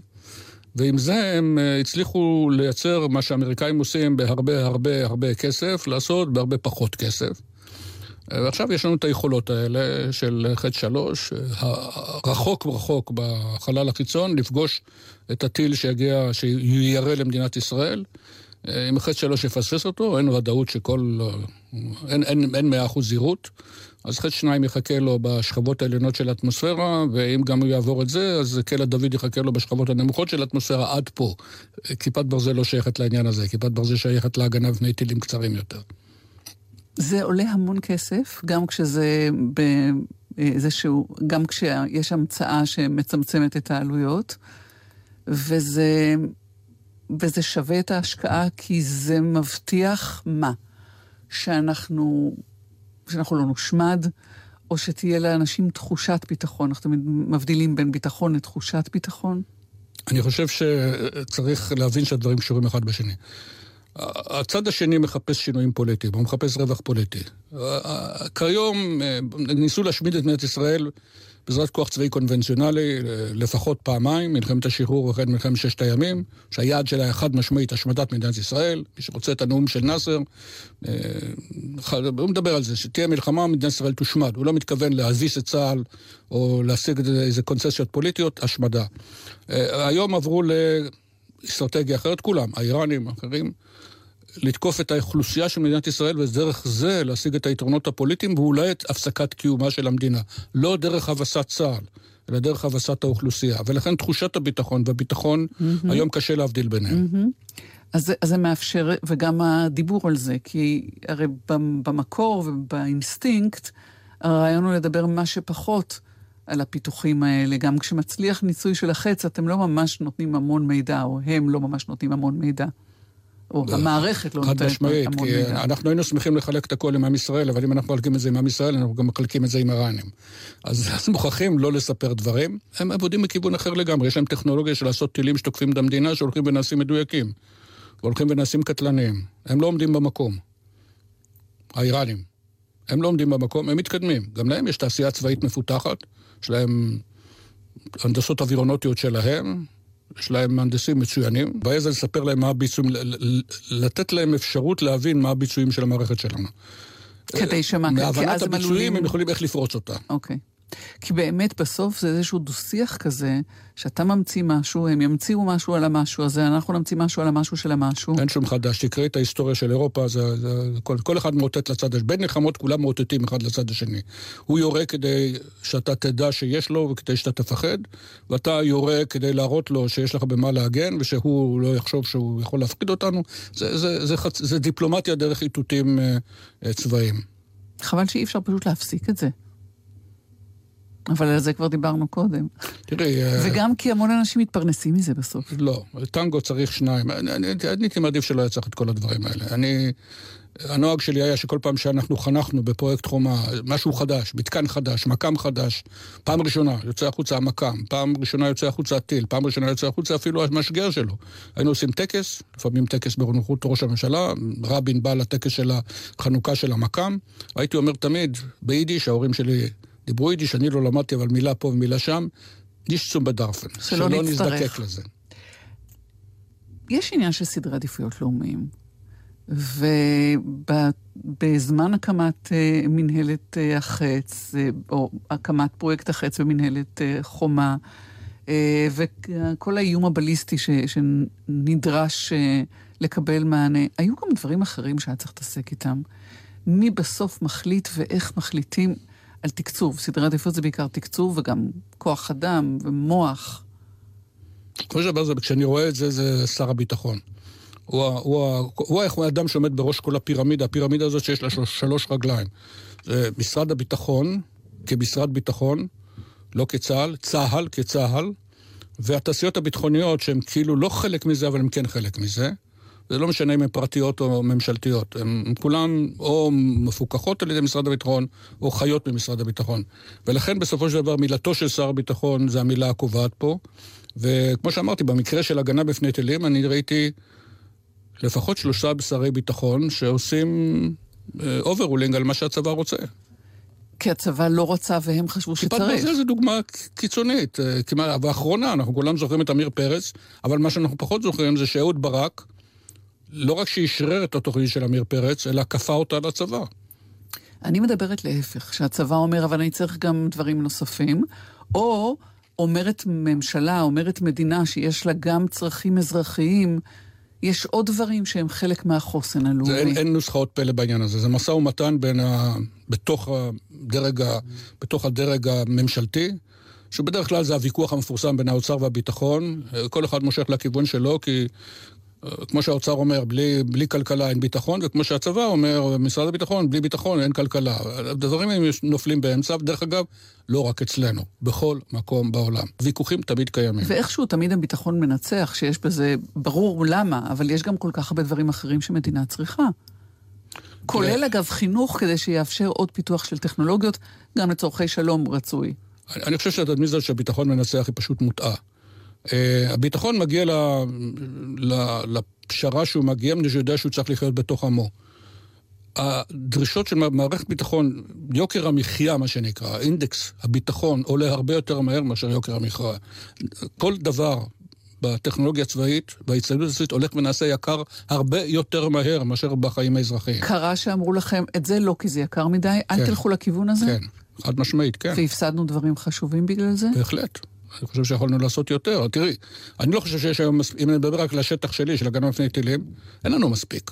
ועם זה הם אה, הצליחו לייצר מה שהאמריקאים עושים בהרבה הרבה הרבה כסף, לעשות בהרבה פחות כסף. אה, ועכשיו יש לנו את היכולות האלה של חטא שלוש, אה, רחוק רחוק בחלל החיצון, לפגוש את הטיל שיגיע, שיירה למדינת ישראל. אם חטא שלוש יפספס אותו, אין ודאות שכל... אין מאה אחוז זהירות. אז חטא שניים יחכה לו בשכבות העליונות של האטמוספירה, ואם גם הוא יעבור את זה, אז קלע דוד יחכה לו בשכבות הנמוכות של האטמוספירה עד פה. כיפת ברזל לא שייכת לעניין הזה, כיפת ברזל שייכת להגנה בפני טילים קצרים יותר. זה עולה המון כסף, גם כשזה באיזשהו, גם כשיש המצאה שמצמצמת את העלויות, וזה, וזה שווה את ההשקעה כי זה מבטיח מה? שאנחנו, שאנחנו לא נושמד, או שתהיה לאנשים תחושת ביטחון. אנחנו תמיד מבדילים בין ביטחון לתחושת ביטחון. אני חושב שצריך להבין שהדברים קשורים אחד בשני. הצד השני מחפש שינויים פוליטיים, הוא מחפש רווח פוליטי. כיום ניסו להשמיד את מדינת ישראל בעזרת כוח צבאי קונבנציונלי לפחות פעמיים, מלחמת השחרור ואחרי מלחמת ששת הימים, שהיעד שלה היה חד משמעית השמדת מדינת ישראל. מי שרוצה את הנאום של נאסר, הוא מדבר על זה, שתהיה מלחמה, מדינת ישראל תושמד. הוא לא מתכוון להזיז את צה"ל או להשיג איזה קונצסיות פוליטיות, השמדה. היום עברו לאסטרטגיה אחרת, כולם, האיראנים, אחרים. לתקוף את האוכלוסייה של מדינת ישראל, ודרך זה להשיג את היתרונות הפוליטיים, ואולי את הפסקת קיומה של המדינה. לא דרך הבסת צה"ל, אלא דרך הבסת האוכלוסייה. ולכן תחושת הביטחון והביטחון, mm-hmm. היום קשה להבדיל ביניהם. Mm-hmm. אז, אז זה מאפשר, וגם הדיבור על זה, כי הרי במקור ובאינסטינקט, הרעיון הוא לדבר מה שפחות על הפיתוחים האלה. גם כשמצליח ניסוי של החץ, אתם לא ממש נותנים המון מידע, או הם לא ממש נותנים המון מידע. או המערכת לא נותנת המון מידע. חד משמעית, כי אנחנו היינו שמחים לחלק את הכל עם עם ישראל, אבל אם אנחנו מחלקים את זה עם עם ישראל, אנחנו גם מחלקים את זה עם איראנים. אז, אז מוכרחים לא לספר דברים. הם עבודים מכיוון אחר לגמרי, יש להם טכנולוגיה של לעשות טילים שתוקפים את המדינה, שהולכים ונעשים מדויקים. והולכים ונעשים קטלניים. הם לא עומדים במקום. האיראנים. הם לא עומדים במקום, הם מתקדמים. גם להם יש תעשייה צבאית מפותחת, יש להם הנדסות אווירונוטיות שלהם, יש להם מהנדסים מצוינים. בעיה זה לספר להם מה הביצועים, לתת להם אפשרות להבין מה הביצועים של המערכת שלנו. כדי שמה, כי אז הם עלולים... מהבנת הביצועים הם יכולים איך לפרוץ אותה. אוקיי. Okay. כי באמת בסוף זה איזשהו דו-שיח כזה, שאתה ממציא משהו, הם ימציאו משהו על המשהו הזה, אנחנו נמציא משהו על המשהו של המשהו. אין שום חדש, תקראי את ההיסטוריה של אירופה, זה, זה, כל, כל אחד מאותת לצד השני. בין מלחמות כולם מאותתים אחד לצד השני. הוא יורה כדי שאתה תדע שיש לו וכדי שאתה תפחד, ואתה יורה כדי להראות לו שיש לך במה להגן, ושהוא לא יחשוב שהוא יכול להפחיד אותנו. זה, זה, זה, זה, זה דיפלומטיה דרך איתותים אה, אה, צבאיים. חבל שאי אפשר פשוט להפסיק את זה. אבל על זה כבר דיברנו קודם. תראי... אה, וגם כי המון אנשים מתפרנסים מזה בסוף. לא, טנגו צריך שניים. אני, הייתי מעדיף שלא היה צריך את כל הדברים האלה. אני... הנוהג שלי היה שכל פעם שאנחנו חנכנו בפרויקט חומה, משהו חדש, מתקן חדש, מקם חדש, פעם ראשונה יוצא החוצה המקם, פעם ראשונה יוצא החוצה הטיל, פעם ראשונה יוצא החוצה אפילו המשגר שלו. היינו עושים טקס, לפעמים טקס בנוכחות ראש הממשלה, רבין בא לטקס של החנוכה של המקם. הייתי אומר תמיד, ביידיש, ההורים שלי דיברו יידיש, אני לא למדתי, אבל מילה פה ומילה שם, נישט בדרפן. שלא, שלא נזדקק לזה. יש עניין של סדרי עדיפויות לאומיים, ובזמן הקמת אה, מנהלת אה, החץ, אה, או הקמת פרויקט החץ במנהלת חומה, וכל האיום הבליסטי ש, שנדרש לקבל מענה, היו גם דברים אחרים שהיה צריך להתעסק איתם. מי בסוף מחליט ואיך מחליטים על תקצוב. סדרי עדיפות זה בעיקר תקצוב וגם כוח אדם ומוח. כל דבר זה, כשאני רואה את זה, זה שר הביטחון. הוא, הוא, הוא, האדם שעומד בראש כל הפירמידה, הפירמידה הזאת שיש לה שלוש, שלוש רגליים. זה משרד הביטחון כמשרד ביטחון, לא כצה"ל, צה"ל כצה"ל, והתעשיות הביטחוניות שהן כאילו לא חלק מזה, אבל הן כן חלק מזה. זה לא משנה אם הן פרטיות או ממשלתיות. הן כולן או מפוקחות על ידי משרד הביטחון, או חיות במשרד הביטחון. ולכן בסופו של דבר מילתו של שר הביטחון זה המילה הקובעת פה. וכמו שאמרתי, במקרה של הגנה בפני טילים, אני ראיתי לפחות שלושה שרי ביטחון שעושים overruling על מה שהצבא רוצה. כי הצבא לא רצה והם חשבו שצריך. כיפת ברזל זה דוגמה קיצונית, כמעט, ואחרונה, אנחנו כולם זוכרים את עמיר פרץ, אבל מה שאנחנו פחות זוכרים זה שאהוד ברק, לא רק שאישרר את התוכנית של עמיר פרץ, אלא כפה אותה לצבא. אני מדברת להפך, שהצבא אומר, אבל אני צריך גם דברים נוספים, או אומרת ממשלה, אומרת מדינה שיש לה גם צרכים אזרחיים, יש עוד דברים שהם חלק מהחוסן הלאומי. אין, אין נוסחאות פלא בעניין הזה, זה משא ומתן בין ה... בתוך, הדרג ה... בתוך הדרג הממשלתי, שבדרך כלל זה הוויכוח המפורסם בין האוצר והביטחון, כל אחד מושך לכיוון שלו, כי כמו שהאוצר אומר, בלי, בלי כלכלה אין ביטחון, וכמו שהצבא אומר, משרד הביטחון, בלי ביטחון אין כלכלה. הדברים האלה נופלים באמצע, ודרך אגב, לא רק אצלנו, בכל מקום בעולם. ויכוחים תמיד קיימים. ואיכשהו תמיד הביטחון מנצח, שיש בזה, ברור למה, אבל יש גם כל כך הרבה דברים אחרים שמדינה צריכה. כולל אגב חינוך כדי שיאפשר עוד פיתוח של טכנולוגיות, גם לצורכי שלום רצוי. אני, אני חושב שהתדמית הזאת שהביטחון מנצח היא פשוט מוטעה. Uh, הביטחון מגיע ל, ל, לפשרה שהוא מגיע מפני שהוא יודע שהוא צריך לחיות בתוך עמו. הדרישות של מערכת ביטחון, יוקר המחיה, מה שנקרא, אינדקס הביטחון, עולה הרבה יותר מהר מאשר יוקר המחיה. כל דבר בטכנולוגיה הצבאית, בהצטיידות הצבאית, הולך ונעשה יקר הרבה יותר מהר מאשר בחיים האזרחיים. קרה שאמרו לכם, את זה לא כי זה יקר מדי, אל כן, תלכו לכיוון הזה? כן, חד משמעית, כן. והפסדנו דברים חשובים בגלל זה? בהחלט. אני חושב שיכולנו לעשות יותר. תראי, אני לא חושב שיש היום, אם אני מדבר רק על השטח שלי, של הגנה מפני טילים, אין לנו מספיק.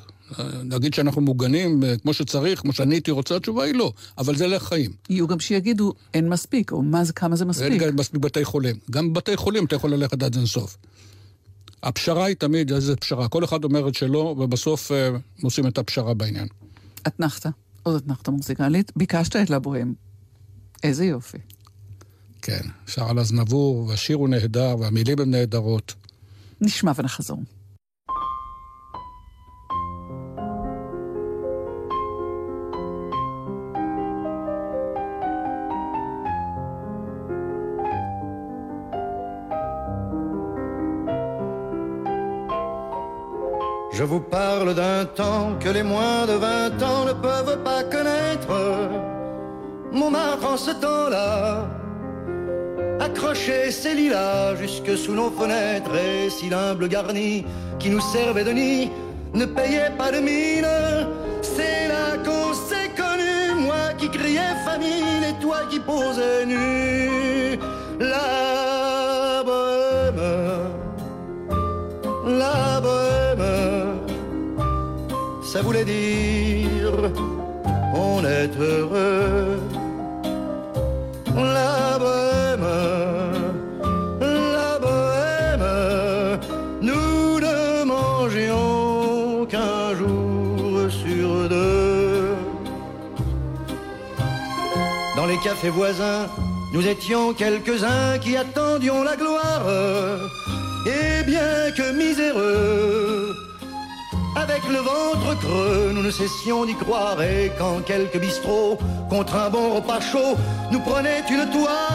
להגיד שאנחנו מוגנים אה, כמו שצריך, כמו שאני הייתי רוצה, התשובה היא לא, אבל זה לחיים. יהיו גם שיגידו, אין מספיק, או מה, כמה זה מספיק. אין מספיק בתי חולים. גם בבתי חולים אתה יכול ללכת עד אינסוף. הפשרה היא תמיד איזה פשרה. כל אחד אומר את שלו, ובסוף uh, עושים את הפשרה בעניין. אתנחתא, עוד אתנחתא מוזיקלית. ביקשת את לבוהם. איזה יופי. כן, שר על הזנבור, והשיר הוא נהדר, והמילים הן נהדרות. נשמע ונחזור. Je vous parle d'un temps que les moins de vingt ans ne peuvent pas connaître. Montmartre en ce temps-là accrochait ses lilas jusque sous nos fenêtres et si l'humble garni qui nous servait de nid ne payait pas de mine. C'est là qu'on s'est connu, moi qui criais famine et toi qui posais nu. La bohème, la bohème, ça voulait dire on est heureux. La Cafés voisins, nous étions quelques-uns qui attendions la gloire. Et bien que miséreux, avec le ventre creux, nous ne cessions d'y croire. Et quand quelques bistrots, contre un bon repas chaud, nous prenaient une toile,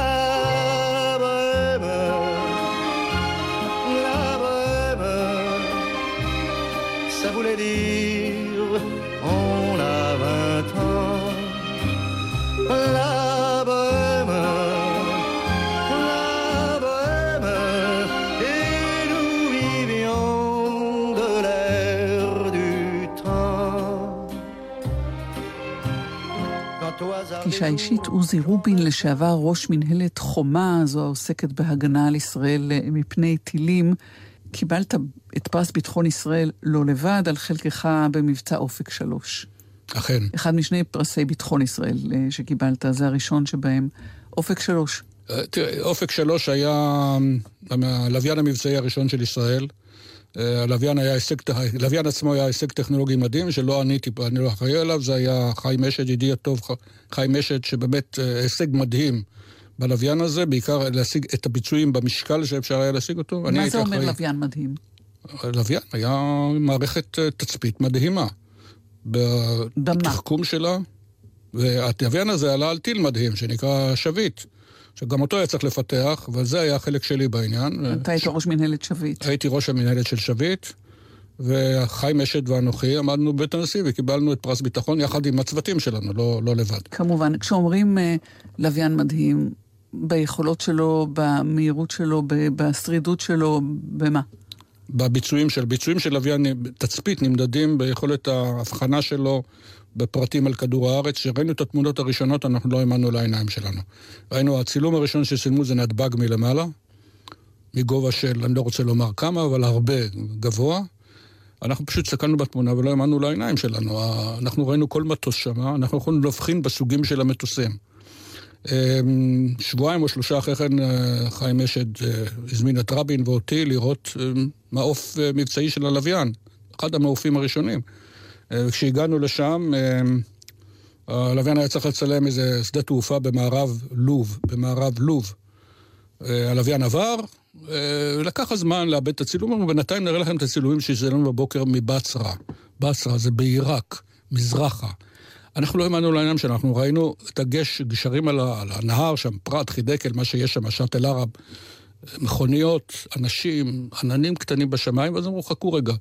Ça voulait dire on a vingt ans. La bohème, la bohème, et nous vivions de l'air du temps. פגישה אישית, עוזי רובין, לשעבר ראש מנהלת חומה, זו העוסקת בהגנה על ישראל אה, מפני טילים. קיבלת את פרס ביטחון ישראל לא לבד, על חלקך במבצע אופק שלוש. אכן. אחד משני פרסי ביטחון ישראל אה, שקיבלת, זה הראשון שבהם. אופק שלוש. אה, תראה, אופק שלוש היה אמ, הלוויין המבצעי הראשון של ישראל. אה, הלוויין, היה הישג, הלוויין עצמו היה הישג טכנולוגי מדהים, שלא אני, טיפ- אני לא אחראי עליו, זה היה חיים אשד, ידידי הטוב חיים אשד, שבאמת אה, הישג מדהים בלוויין הזה, בעיקר להשיג את הביצועים במשקל שאפשר היה להשיג אותו. מה זה אומר אחראי. לוויין מדהים? לוויין היה מערכת אה, תצפית מדהימה. בתחכום שלה, והלוויין הזה עלה על טיל מדהים שנקרא שביט, שגם אותו היה צריך לפתח, אבל זה היה החלק שלי בעניין. אתה היית ראש מנהלת שביט. הייתי ראש המנהלת של שביט, וחיים אשד ואנוכי עמדנו בבית הנשיא וקיבלנו את פרס ביטחון יחד עם הצוותים שלנו, לא, לא לבד. כמובן, כשאומרים אה, לוויין מדהים, ביכולות שלו, במהירות שלו, בשרידות שלו, במה? בביצועים של, ביצועים של לוויין תצפית נמדדים ביכולת ההבחנה שלו בפרטים על כדור הארץ. כשראינו את התמונות הראשונות, אנחנו לא האמנו לעיניים שלנו. ראינו, הצילום הראשון שצילמו זה נתב"ג מלמעלה, מגובה של, אני לא רוצה לומר כמה, אבל הרבה גבוה. אנחנו פשוט הסתכלנו בתמונה ולא האמנו לעיניים שלנו. אנחנו ראינו כל מטוס שם, אנחנו יכולנו להבחין בסוגים של המטוסים. אמ, שבועיים או שלושה אחרי כן אה, חיים אשד אה, הזמין את רבין ואותי לראות אה, מעוף אה, מבצעי של הלוויין, אחד המעופים הראשונים. כשהגענו לשם, אה, הלוויין היה צריך לצלם איזה שדה תעופה במערב לוב, במערב לוב. הלוויין עבר, לקח הזמן לאבד את הצילומים, ובינתיים נראה לכם את הצילומים שצילמנו בבוקר מבצרה. בצרה זה בעיראק, מזרחה. אנחנו לא האמנו לעניין שאנחנו ראינו את הגש, גשרים על, הנהר שם, פרת, חידקל, מה שיש שם, שאטל ערב, מכוניות, אנשים, עננים קטנים בשמיים, ואז אמרו, חכו רגע.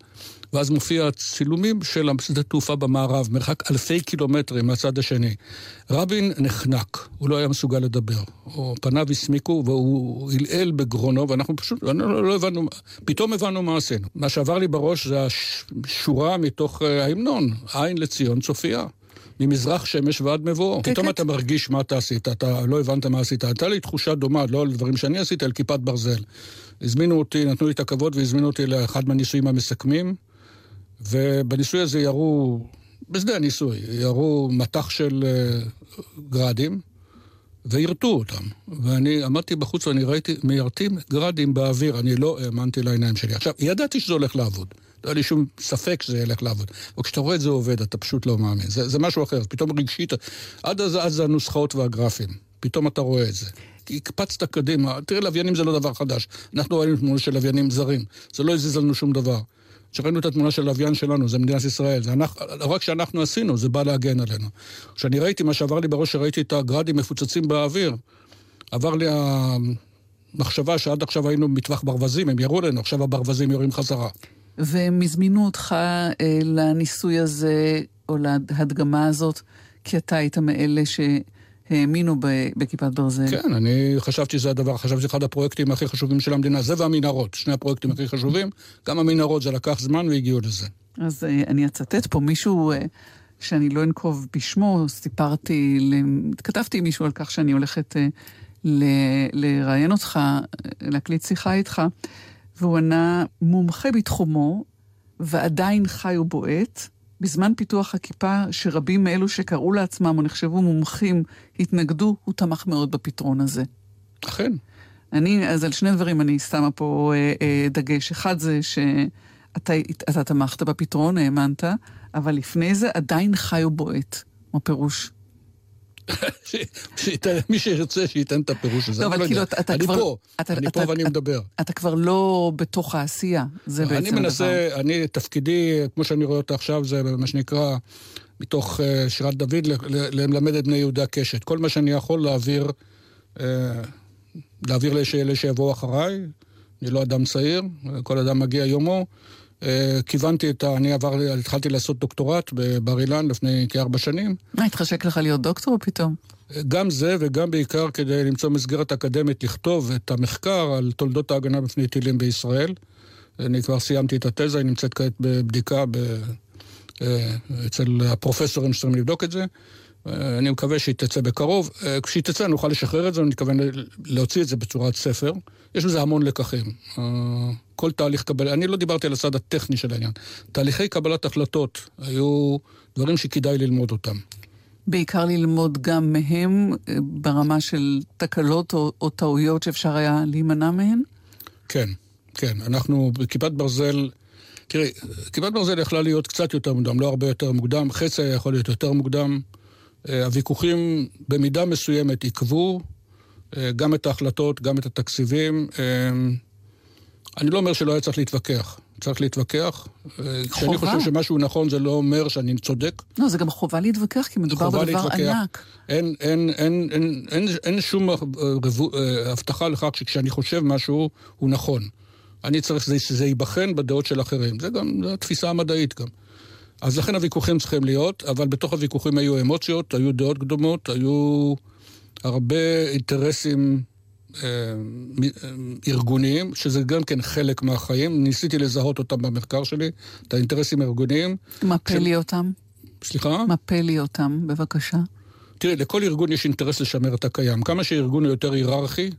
ואז מופיע צילומים של שדה תעופה במערב, מרחק אלפי קילומטרים מהצד השני. רבין נחנק, הוא לא היה מסוגל לדבר. או פניו הסמיקו והוא הלעל בגרונו, ואנחנו פשוט, לא, לא, לא הבנו, פתאום הבנו מה עשינו. מה שעבר לי בראש זה השורה מתוך אה, ההמנון, עין לציון צופיה. ממזרח שמש ועד מבואו. כן, פתאום כן. אתה מרגיש מה אתה עשית, אתה לא הבנת מה עשית. הייתה לי תחושה דומה, לא על דברים שאני עשיתי, על כיפת ברזל. הזמינו אותי, נתנו לי את הכבוד והזמינו אותי לאחד מהניסויים המסכמים, ובניסוי הזה ירו, בשדה הניסוי, ירו מטח של uh, גרדים, וירטו אותם. ואני עמדתי בחוץ ואני ראיתי, מיירטים גרדים באוויר, אני לא האמנתי לעיניים שלי. עכשיו, ידעתי שזה הולך לעבוד. לא היה לי שום ספק שזה ילך לעבוד. וכשאתה רואה את זה עובד, אתה פשוט לא מאמין. זה, זה משהו אחר, פתאום רגשית, עד אז, זה הנוסחאות והגרפים. פתאום אתה רואה את זה. הקפצת קדימה, תראה, לוויינים זה לא דבר חדש. אנחנו ראינו תמונה של לוויינים זרים, זה לא הזיז לנו שום דבר. כשראינו את התמונה של לוויין שלנו, זה מדינת ישראל. זה אנחנו, רק שאנחנו עשינו, זה בא להגן עלינו. כשאני ראיתי, מה שעבר לי בראש, שראיתי את הגרדים מפוצצים באוויר, עבר לי המחשבה שעד עכשיו היינו מטווח ברווזים, הם ירו לנו, עכשיו הברווזים יורים חזרה. והם הזמינו אותך אה, לניסוי הזה, או להדגמה הזאת, כי אתה היית מאלה שהאמינו בכיפת ברזל. כן, אני חשבתי שזה הדבר, חשבתי שזה אחד הפרויקטים הכי חשובים של המדינה, זה והמנהרות, שני הפרויקטים הכי חשובים. גם המנהרות זה לקח זמן והגיעו לזה. אז אה, אני אצטט פה מישהו... אה, שאני לא אנקוב בשמו, סיפרתי, כתבתי עם מישהו על כך שאני הולכת אה, לראיין אותך, להקליט שיחה איתך, והוא ענה, מומחה בתחומו, ועדיין חי ובועט, בזמן פיתוח הכיפה, שרבים מאלו שקראו לעצמם או נחשבו מומחים התנגדו, הוא תמך מאוד בפתרון הזה. אכן. אני, אז על שני דברים אני שמה פה אה, אה, דגש. אחד זה שאתה אתה תמכת בפתרון, האמנת, אבל לפני זה עדיין חי ובועט. מה פירוש? מי שירצה שייתן את הפירוש הזה. לא, אבל לא כאילו, אתה כבר... אני פה, אני פה ואני מדבר. אתה כבר לא בתוך העשייה, זה בעצם הדבר. אני מנסה, אני, תפקידי, כמו שאני רואה אותה עכשיו, זה מה שנקרא, מתוך אה, שירת דוד, ללמד את בני יהודה קשת. כל מה שאני יכול להעביר, אה, להעביר לאלה שיבואו אחריי. אני לא אדם צעיר, כל אדם מגיע יומו. אה, כיוונתי את ה... אני עבר, התחלתי לעשות דוקטורט בבר אילן לפני כארבע שנים. מה, התחשק לך להיות דוקטור פתאום? גם זה וגם בעיקר כדי למצוא מסגרת אקדמית לכתוב את המחקר על תולדות ההגנה בפני טילים בישראל. אני כבר סיימתי את התזה, היא נמצאת כעת בבדיקה ב... אה, אצל הפרופסורים שצריכים לבדוק את זה. אה, אני מקווה שהיא תצא בקרוב. כשהיא תצא נוכל לשחרר את זה, אני מתכוון להוציא את זה בצורת ספר. יש בזה המון לקחים. כל תהליך קבלה, אני לא דיברתי על הצד הטכני של העניין. תהליכי קבלת החלטות היו דברים שכדאי ללמוד אותם. בעיקר ללמוד גם מהם אה, ברמה של תקלות או, או טעויות שאפשר היה להימנע מהן? כן, כן. אנחנו בכיפת ברזל, תראי, כיפת ברזל יכלה להיות קצת יותר מוקדם, לא הרבה יותר מוקדם, חצי היה יכול להיות יותר מוקדם. אה, הוויכוחים במידה מסוימת עיכבו אה, גם את ההחלטות, גם את התקציבים. אני לא אומר שלא היה צריך להתווכח. צריך להתווכח. חובה. כשאני חושב שמשהו נכון זה לא אומר שאני צודק. לא, זה גם חובה להתווכח, כי מדובר בדבר להתווכח. ענק. אין, אין, אין, אין, אין, אין שום אה, הבטחה לכך שכשאני חושב משהו, הוא נכון. אני צריך שזה ייבחן בדעות של אחרים. זה גם, זו התפיסה המדעית גם. אז לכן הוויכוחים צריכים להיות, אבל בתוך הוויכוחים היו אמוציות, היו דעות קדומות, היו הרבה אינטרסים אה, אה, ארגוניים, שזה גם כן חלק מהחיים. ניסיתי לזהות אותם במחקר שלי, את האינטרסים הארגוניים. מפה לי אותם. סליחה? מפה לי אותם, בבקשה. תראי, לכל ארגון יש אינטרס לשמר את הקיים. כמה שארגון הוא יותר היררכי,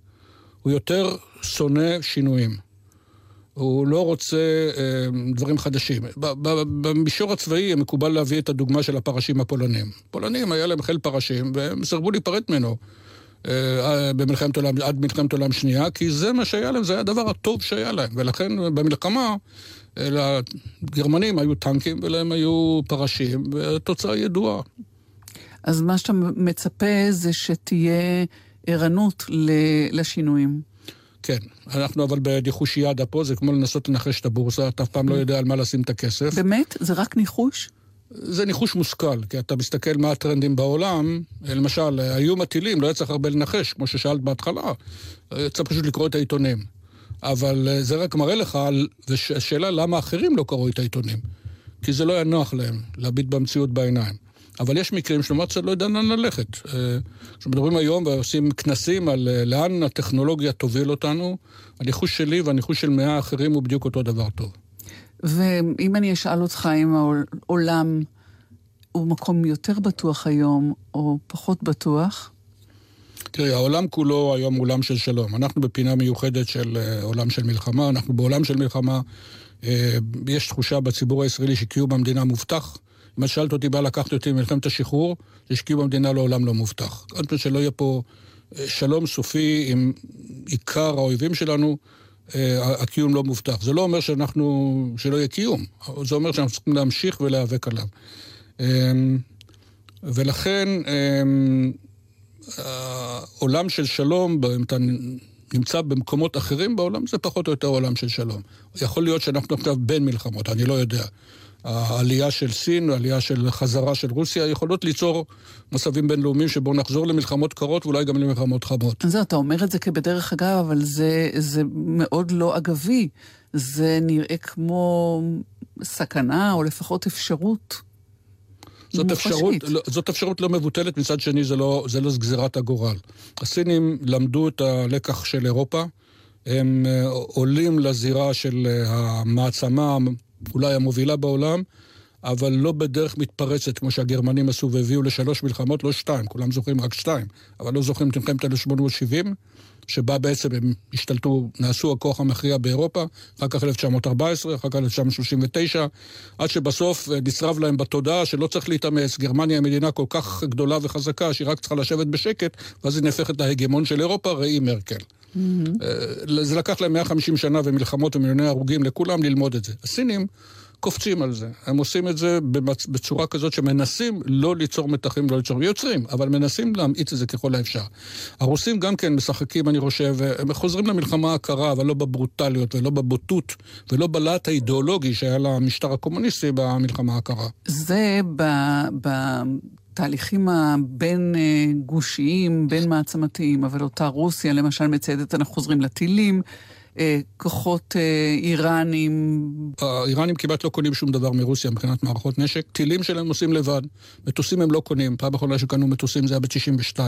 הוא יותר שונא שינויים. הוא לא רוצה אה, דברים חדשים. במישור הצבאי מקובל להביא את הדוגמה של הפרשים הפולנים. פולנים היה להם חיל פרשים והם סירבו להיפרד ממנו. אה, במלחמת עולם, עד מלחמת עולם שנייה, כי זה מה שהיה להם, זה היה הדבר הטוב שהיה להם. ולכן במלחמה, לגרמנים היו טנקים ולהם היו פרשים, והתוצאה ידועה. אז מה שאתה מצפה זה שתהיה ערנות לשינויים. כן, אנחנו אבל בניחוש ידה פה, זה כמו לנסות לנחש את הבורסה, אתה אף פעם לא יודע על מה לשים את הכסף. באמת? זה רק ניחוש? זה ניחוש מושכל, כי אתה מסתכל מה הטרנדים בעולם, למשל, האיום הטילים, לא היה צריך הרבה לנחש, כמו ששאלת בהתחלה, צריך פשוט לקרוא את העיתונים. אבל אה, זה רק מראה לך, והשאלה למה אחרים לא קראו את העיתונים. כי זה לא היה נוח להם להביט במציאות בעיניים. אבל יש מקרים שלמרות שאתה לא יודע לאן ללכת. אה, כשמדברים היום ועושים כנסים על אה, לאן הטכנולוגיה תוביל אותנו, הניחוש שלי והניחוש של מאה אחרים הוא בדיוק אותו דבר טוב. ואם אני אשאל אותך אם העולם הוא מקום יותר בטוח היום או פחות בטוח? תראי, העולם כולו היום עולם של שלום. אנחנו בפינה מיוחדת של uh, עולם של מלחמה, אנחנו בעולם של מלחמה. יש תחושה בציבור הישראלי שקיום המדינה מובטח. אם את שאלת אותי, בא לקחת אותי ממלחמת השחרור, זה שקיום המדינה לעולם לא מובטח. עד פעם שלא יהיה פה uh, שלום סופי עם עיקר האויבים שלנו, uh, הקיום לא מובטח. זה לא אומר שאנחנו, שלא יהיה קיום, זה אומר שאנחנו צריכים להמשיך ולהיאבק עליו. Uh, ולכן, uh, העולם של שלום, אם אתה נמצא במקומות אחרים בעולם, זה פחות או יותר עולם של שלום. יכול להיות שאנחנו עכשיו בין מלחמות, אני לא יודע. העלייה של סין, העלייה של חזרה של רוסיה, יכולות ליצור מצבים בינלאומיים שבו נחזור למלחמות קרות ואולי גם למלחמות חמות. זהו, אתה אומר את זה כבדרך אגב, אבל זה, זה מאוד לא אגבי. זה נראה כמו סכנה, או לפחות אפשרות זאת אפשרות, לא, זאת אפשרות לא מבוטלת, מצד שני זה לא, זה לא גזירת הגורל. הסינים למדו את הלקח של אירופה, הם אה, עולים לזירה של אה, המעצמה אולי המובילה בעולם, אבל לא בדרך מתפרצת כמו שהגרמנים עשו והביאו לשלוש מלחמות, לא שתיים, כולם זוכרים רק שתיים, אבל לא זוכרים את מלחמת 1870, שבה בעצם הם השתלטו, נעשו הכוח המכריע באירופה, אחר כך 1914, אחר כך 1939, עד שבסוף אה, נצרב להם בתודעה שלא צריך להתאמץ, גרמניה היא מדינה כל כך גדולה וחזקה, שהיא רק צריכה לשבת בשקט, ואז היא נהפכת להגמון של אירופה, ראי מרקל. Mm-hmm. זה לקח להם 150 שנה ומלחמות ומיליוני הרוגים לכולם ללמוד את זה. הסינים קופצים על זה. הם עושים את זה בצורה כזאת שמנסים לא ליצור מתחים, לא ליצור, יוצרים, אבל מנסים להמעיט את זה ככל האפשר. הרוסים גם כן משחקים, אני חושב, הם חוזרים למלחמה הקרה, אבל לא בברוטליות ולא בבוטות ולא בלהט האידיאולוגי שהיה למשטר הקומוניסטי במלחמה הקרה. זה ב... ב... התהליכים הבין גושיים, בין מעצמתיים, אבל אותה רוסיה למשל מציידת, אנחנו חוזרים לטילים, אה, כוחות אה, איראנים. האיראנים כמעט לא קונים שום דבר מרוסיה מבחינת מערכות נשק. טילים שלהם עושים לבד. מטוסים הם לא קונים. פעם אחרונה שקנו מטוסים זה היה ב-92.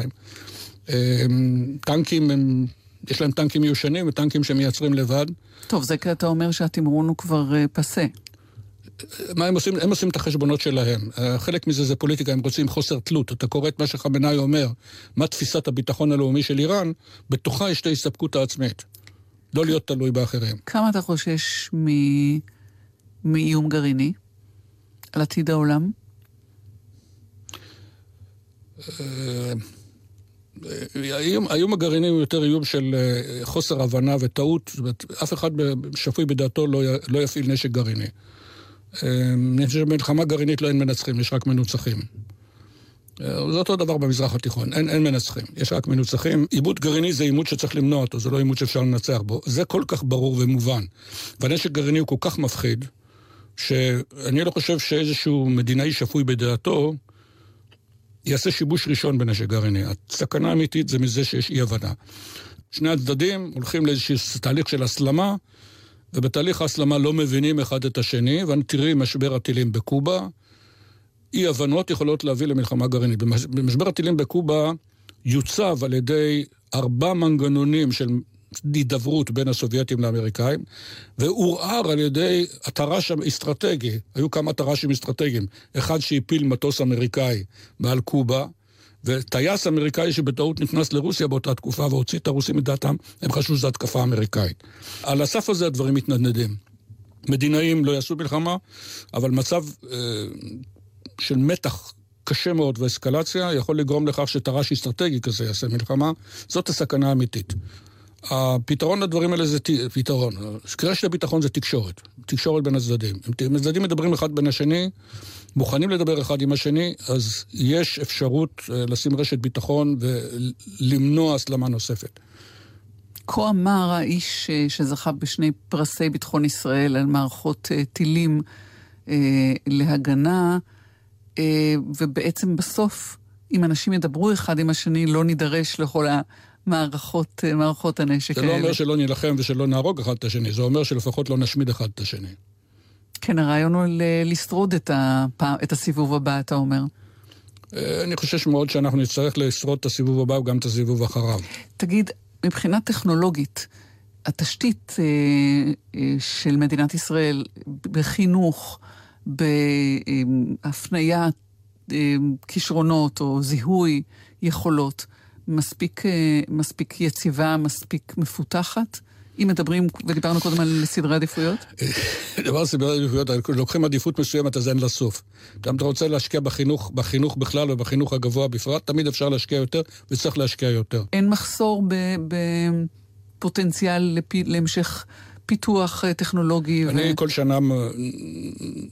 אה, טנקים הם... יש להם טנקים מיושנים וטנקים שמייצרים לבד. טוב, זה כי אתה אומר שהתמרון הוא כבר פסה. מה הם עושים? הם עושים את החשבונות שלהם. חלק מזה זה פוליטיקה, הם רוצים חוסר תלות. אתה קורא את מה שחמנאי אומר, מה תפיסת הביטחון הלאומי של איראן, בתוכה יש את ההסתפקות העצמית. לא להיות תלוי באחרים. כמה אתה חושש מ... מאיום גרעיני על עתיד העולם? אה, האיום, האיום הגרעיני הוא יותר איום של אה, חוסר הבנה וטעות, זאת אומרת, אף אחד שפוי בדעתו לא, לא יפעיל נשק גרעיני. אה, אני חושב שבמלחמה גרעינית לא אין מנצחים, יש רק מנוצחים. אה, זה אותו דבר במזרח התיכון, אין, אין מנצחים, יש רק מנוצחים. עימות גרעיני זה עימות שצריך למנוע אותו, זה לא עימות שאפשר לנצח בו. זה כל כך ברור ומובן. והנשק גרעיני הוא כל כך מפחיד, שאני לא חושב שאיזשהו מדינאי שפוי בדעתו יעשה שיבוש ראשון בנשק גרעיני. הסכנה האמיתית זה מזה שיש אי הבנה. שני הצדדים הולכים לאיזשהו תהליך של הסלמה, ובתהליך ההסלמה לא מבינים אחד את השני, תראי משבר הטילים בקובה, אי הבנות יכולות להביא למלחמה גרעינית. במשבר הטילים בקובה יוצב על ידי ארבע מנגנונים של הידברות בין הסובייטים לאמריקאים, ועורער על ידי התר"ש האסטרטגי, היו כמה תר"שים אסטרטגיים, אחד שהפיל מטוס אמריקאי מעל קובה, וטייס אמריקאי שבטעות נכנס לרוסיה באותה תקופה והוציא את הרוסים מדעתם, הם חשבו שזו התקפה אמריקאית. על הסף הזה הדברים מתנדנדים. מדינאים לא יעשו מלחמה, אבל מצב אה, של מתח קשה מאוד ואסקלציה יכול לגרום לכך שתר"ש אסטרטגי כזה יעשה מלחמה, זאת הסכנה האמיתית. הפתרון לדברים האלה זה פתרון. קרשת הביטחון זה תקשורת, תקשורת בין הצדדים. אם הצדדים מדברים אחד בין השני, מוכנים לדבר אחד עם השני, אז יש אפשרות אה, לשים רשת ביטחון ולמנוע הסלמה נוספת. כה אמר האיש אה, שזכה בשני פרסי ביטחון ישראל על מערכות אה, טילים להגנה, ובעצם בסוף, אם אנשים ידברו אחד עם השני, לא נידרש לכל המערכות, אה, מערכות הנשק זה האלה. לא אומר שלא נילחם ושלא נהרוג אחד את השני, זה אומר שלפחות לא נשמיד אחד את השני. כן, הרעיון הוא ל- לשרוד את, הפעם, את הסיבוב הבא, אתה אומר. אה, אני חושש מאוד שאנחנו נצטרך לשרוד את הסיבוב הבא וגם את הסיבוב אחריו. תגיד, מבחינה טכנולוגית, התשתית אה, אה, של מדינת ישראל בחינוך, בהפניית אה, כישרונות או זיהוי יכולות, מספיק, אה, מספיק יציבה, מספיק מפותחת? אם מדברים, ודיברנו קודם על סדרי עדיפויות? דבר סדרי עדיפויות, לוקחים עדיפות מסוימת אז אין לה סוף. גם אתה רוצה להשקיע בחינוך, בחינוך בכלל ובחינוך הגבוה בפרט, תמיד אפשר להשקיע יותר וצריך להשקיע יותר. אין מחסור בפוטנציאל. להמשך פיתוח אה, טכנולוגי? אני ו... כל שנה,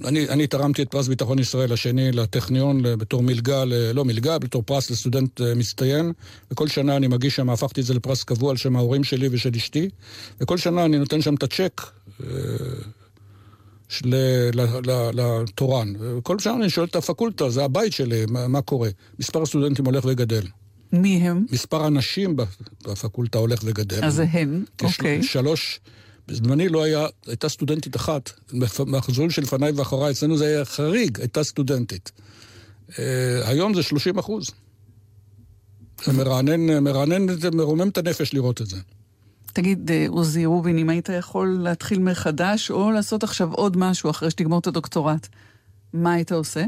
אני, אני תרמתי את פרס ביטחון ישראל השני לטכניון בתור מלגה, לא מלגה, בתור פרס לסטודנט אה, מצטיין, וכל שנה אני מגיש שם, הפכתי את זה לפרס קבוע על שם ההורים שלי ושל אשתי, וכל שנה אני נותן שם את הצ'ק. אה, לתורן. וכל שנה אני שואל את הפקולטה, זה הבית שלי, מה, מה קורה? מספר הסטודנטים הולך וגדל. מי הם? מספר הנשים בפקולטה הולך וגדל. אז זה הן, אוקיי. שלוש, בזמני לא היה, הייתה סטודנטית אחת, מהחזורים שלפניי ואחריי, אצלנו זה היה חריג, הייתה סטודנטית. אה, היום זה 30 אחוז. זה מרענן, מרענן, זה מרומם את הנפש לראות את זה. תגיד, אה, עוזי רובין, אם היית יכול להתחיל מחדש, או לעשות עכשיו עוד משהו אחרי שתגמור את הדוקטורט, מה היית עושה?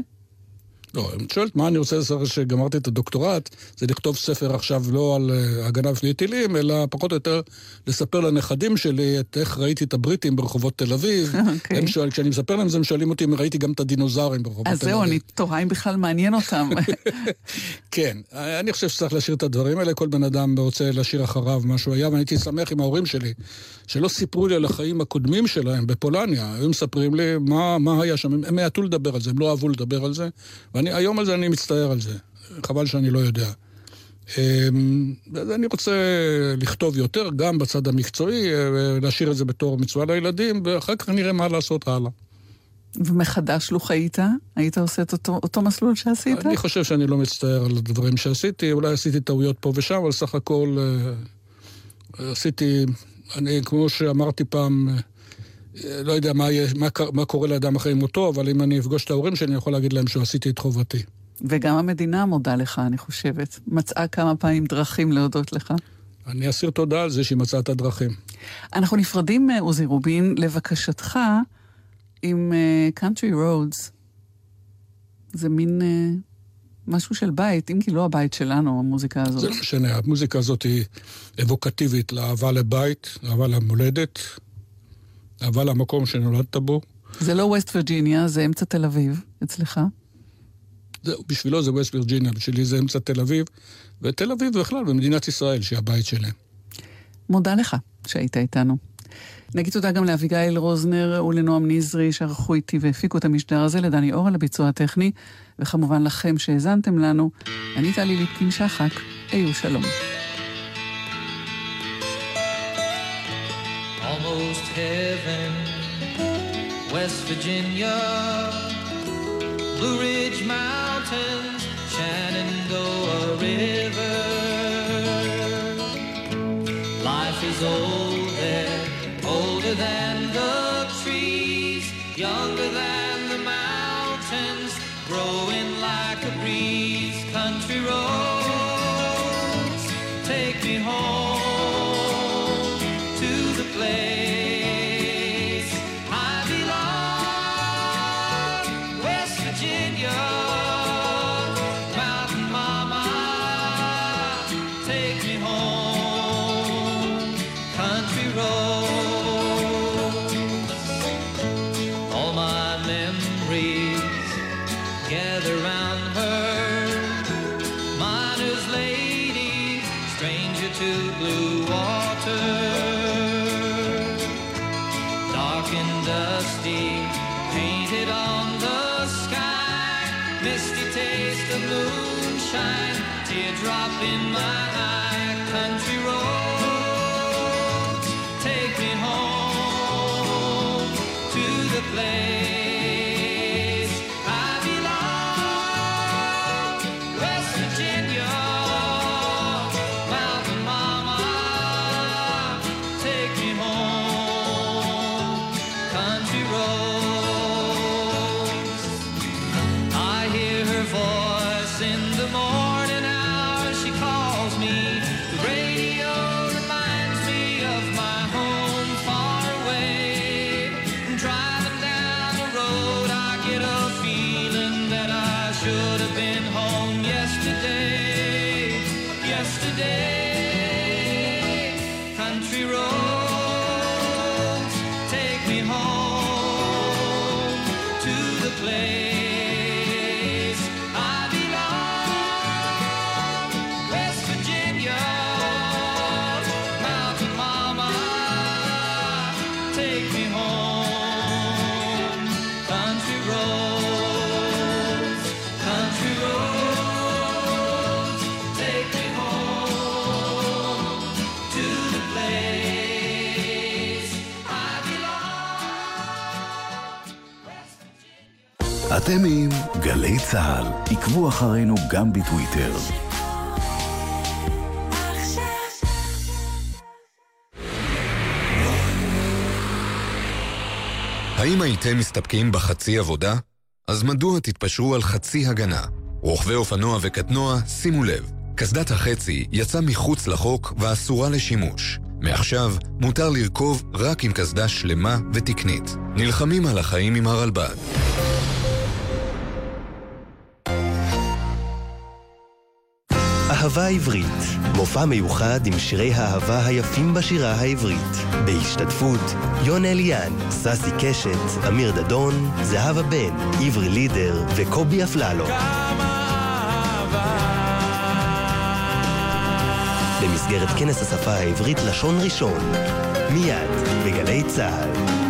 לא, אם את שואלת מה אני רוצה אחרי שגמרתי את הדוקטורט, זה לכתוב ספר עכשיו לא על uh, הגנה בפני טילים, אלא פחות או יותר לספר לנכדים שלי את איך ראיתי את הבריטים ברחובות תל אביב. אוקיי. הם שואל, כשאני מספר להם זה, הם שואלים אותי אם ראיתי גם את הדינוזאורים ברחובות תל אז אביב. זהו, אני תוהה אם בכלל מעניין אותם. כן, אני חושב שצריך להשאיר את הדברים האלה, כל בן אדם רוצה להשאיר אחריו מה שהוא היה, ואני הייתי שמח עם ההורים שלי, שלא סיפרו לי על החיים הקודמים שלהם בפולניה, היו מספרים לי מה, מה היה שם, הם מעטו לדבר על זה, הם לא אהבו לדבר על זה, והיום הזה אני מצטער על זה, חבל שאני לא יודע. אמ, אז אני רוצה לכתוב יותר, גם בצד המקצועי, אה, להשאיר את זה בתור מצווה לילדים, ואחר כך נראה מה לעשות הלאה. ומחדש לו חיית? היית עושה את אותו, אותו מסלול שעשית? אני חושב שאני לא מצטער על הדברים שעשיתי, אולי עשיתי טעויות פה ושם, אבל סך הכל אה, עשיתי, אני, כמו שאמרתי פעם, לא יודע מה, יהיה- מה, מה קורה לאדם אחרי מותו, אבל אם אני אפגוש את ההורים שלי, אני יכול להגיד להם שעשיתי את חובתי. וגם המדינה מודה לך, אני חושבת. מצאה כמה פעמים דרכים להודות לך. אני אסיר תודה על זה שהיא מצאה את הדרכים. אנחנו נפרדים מעוזי רובין, לבקשתך, עם uh, Country Roads. זה מין uh, משהו של בית, אם כי לא הבית שלנו, המוזיקה זה הזאת. לא משנה, המוזיקה הזאת היא אבוקטיבית לאהבה לבית, לאהבה למולדת, אהבה למקום שנולדת בו. זה לא ווסט וירג'יניה, זה אמצע תל אביב, אצלך. זהו, בשבילו זה ווסט וירג'יניה, בשבילי זה אמצע תל אביב, ותל אביב בכלל, במדינת ישראל, שהיא הבית שלהם. מודה לך שהיית איתנו. נגיד תודה גם לאביגיל רוזנר ולנועם נזרי שערכו איתי והפיקו את המשדר הזה, לדני אור על הביצוע הטכני, וכמובן לכם שהאזנתם לנו. אני טלי ליפקין שחק, היו שלום. West Virginia, Blue Ridge Mountains, Shenandoah River. Life is old אתם עם גלי צה"ל. עקבו אחרינו גם בטוויטר. האם הייתם מסתפקים בחצי עבודה? אז מדוע תתפשרו על חצי הגנה? רוכבי אופנוע וקטנוע, שימו לב, קסדת החצי יצאה מחוץ לחוק ואסורה לשימוש. מעכשיו מותר לרכוב רק עם קסדה שלמה ותקנית. נלחמים על החיים עם הרלב"ד. אהבה עברית, מופע מיוחד עם שירי האהבה היפים בשירה העברית. בהשתתפות יון אליאן, ססי קשת, אמיר דדון, זהבה בן, עברי לידר וקובי אפללו. במסגרת כנס השפה העברית לשון ראשון, מיד בגלי צה"ל.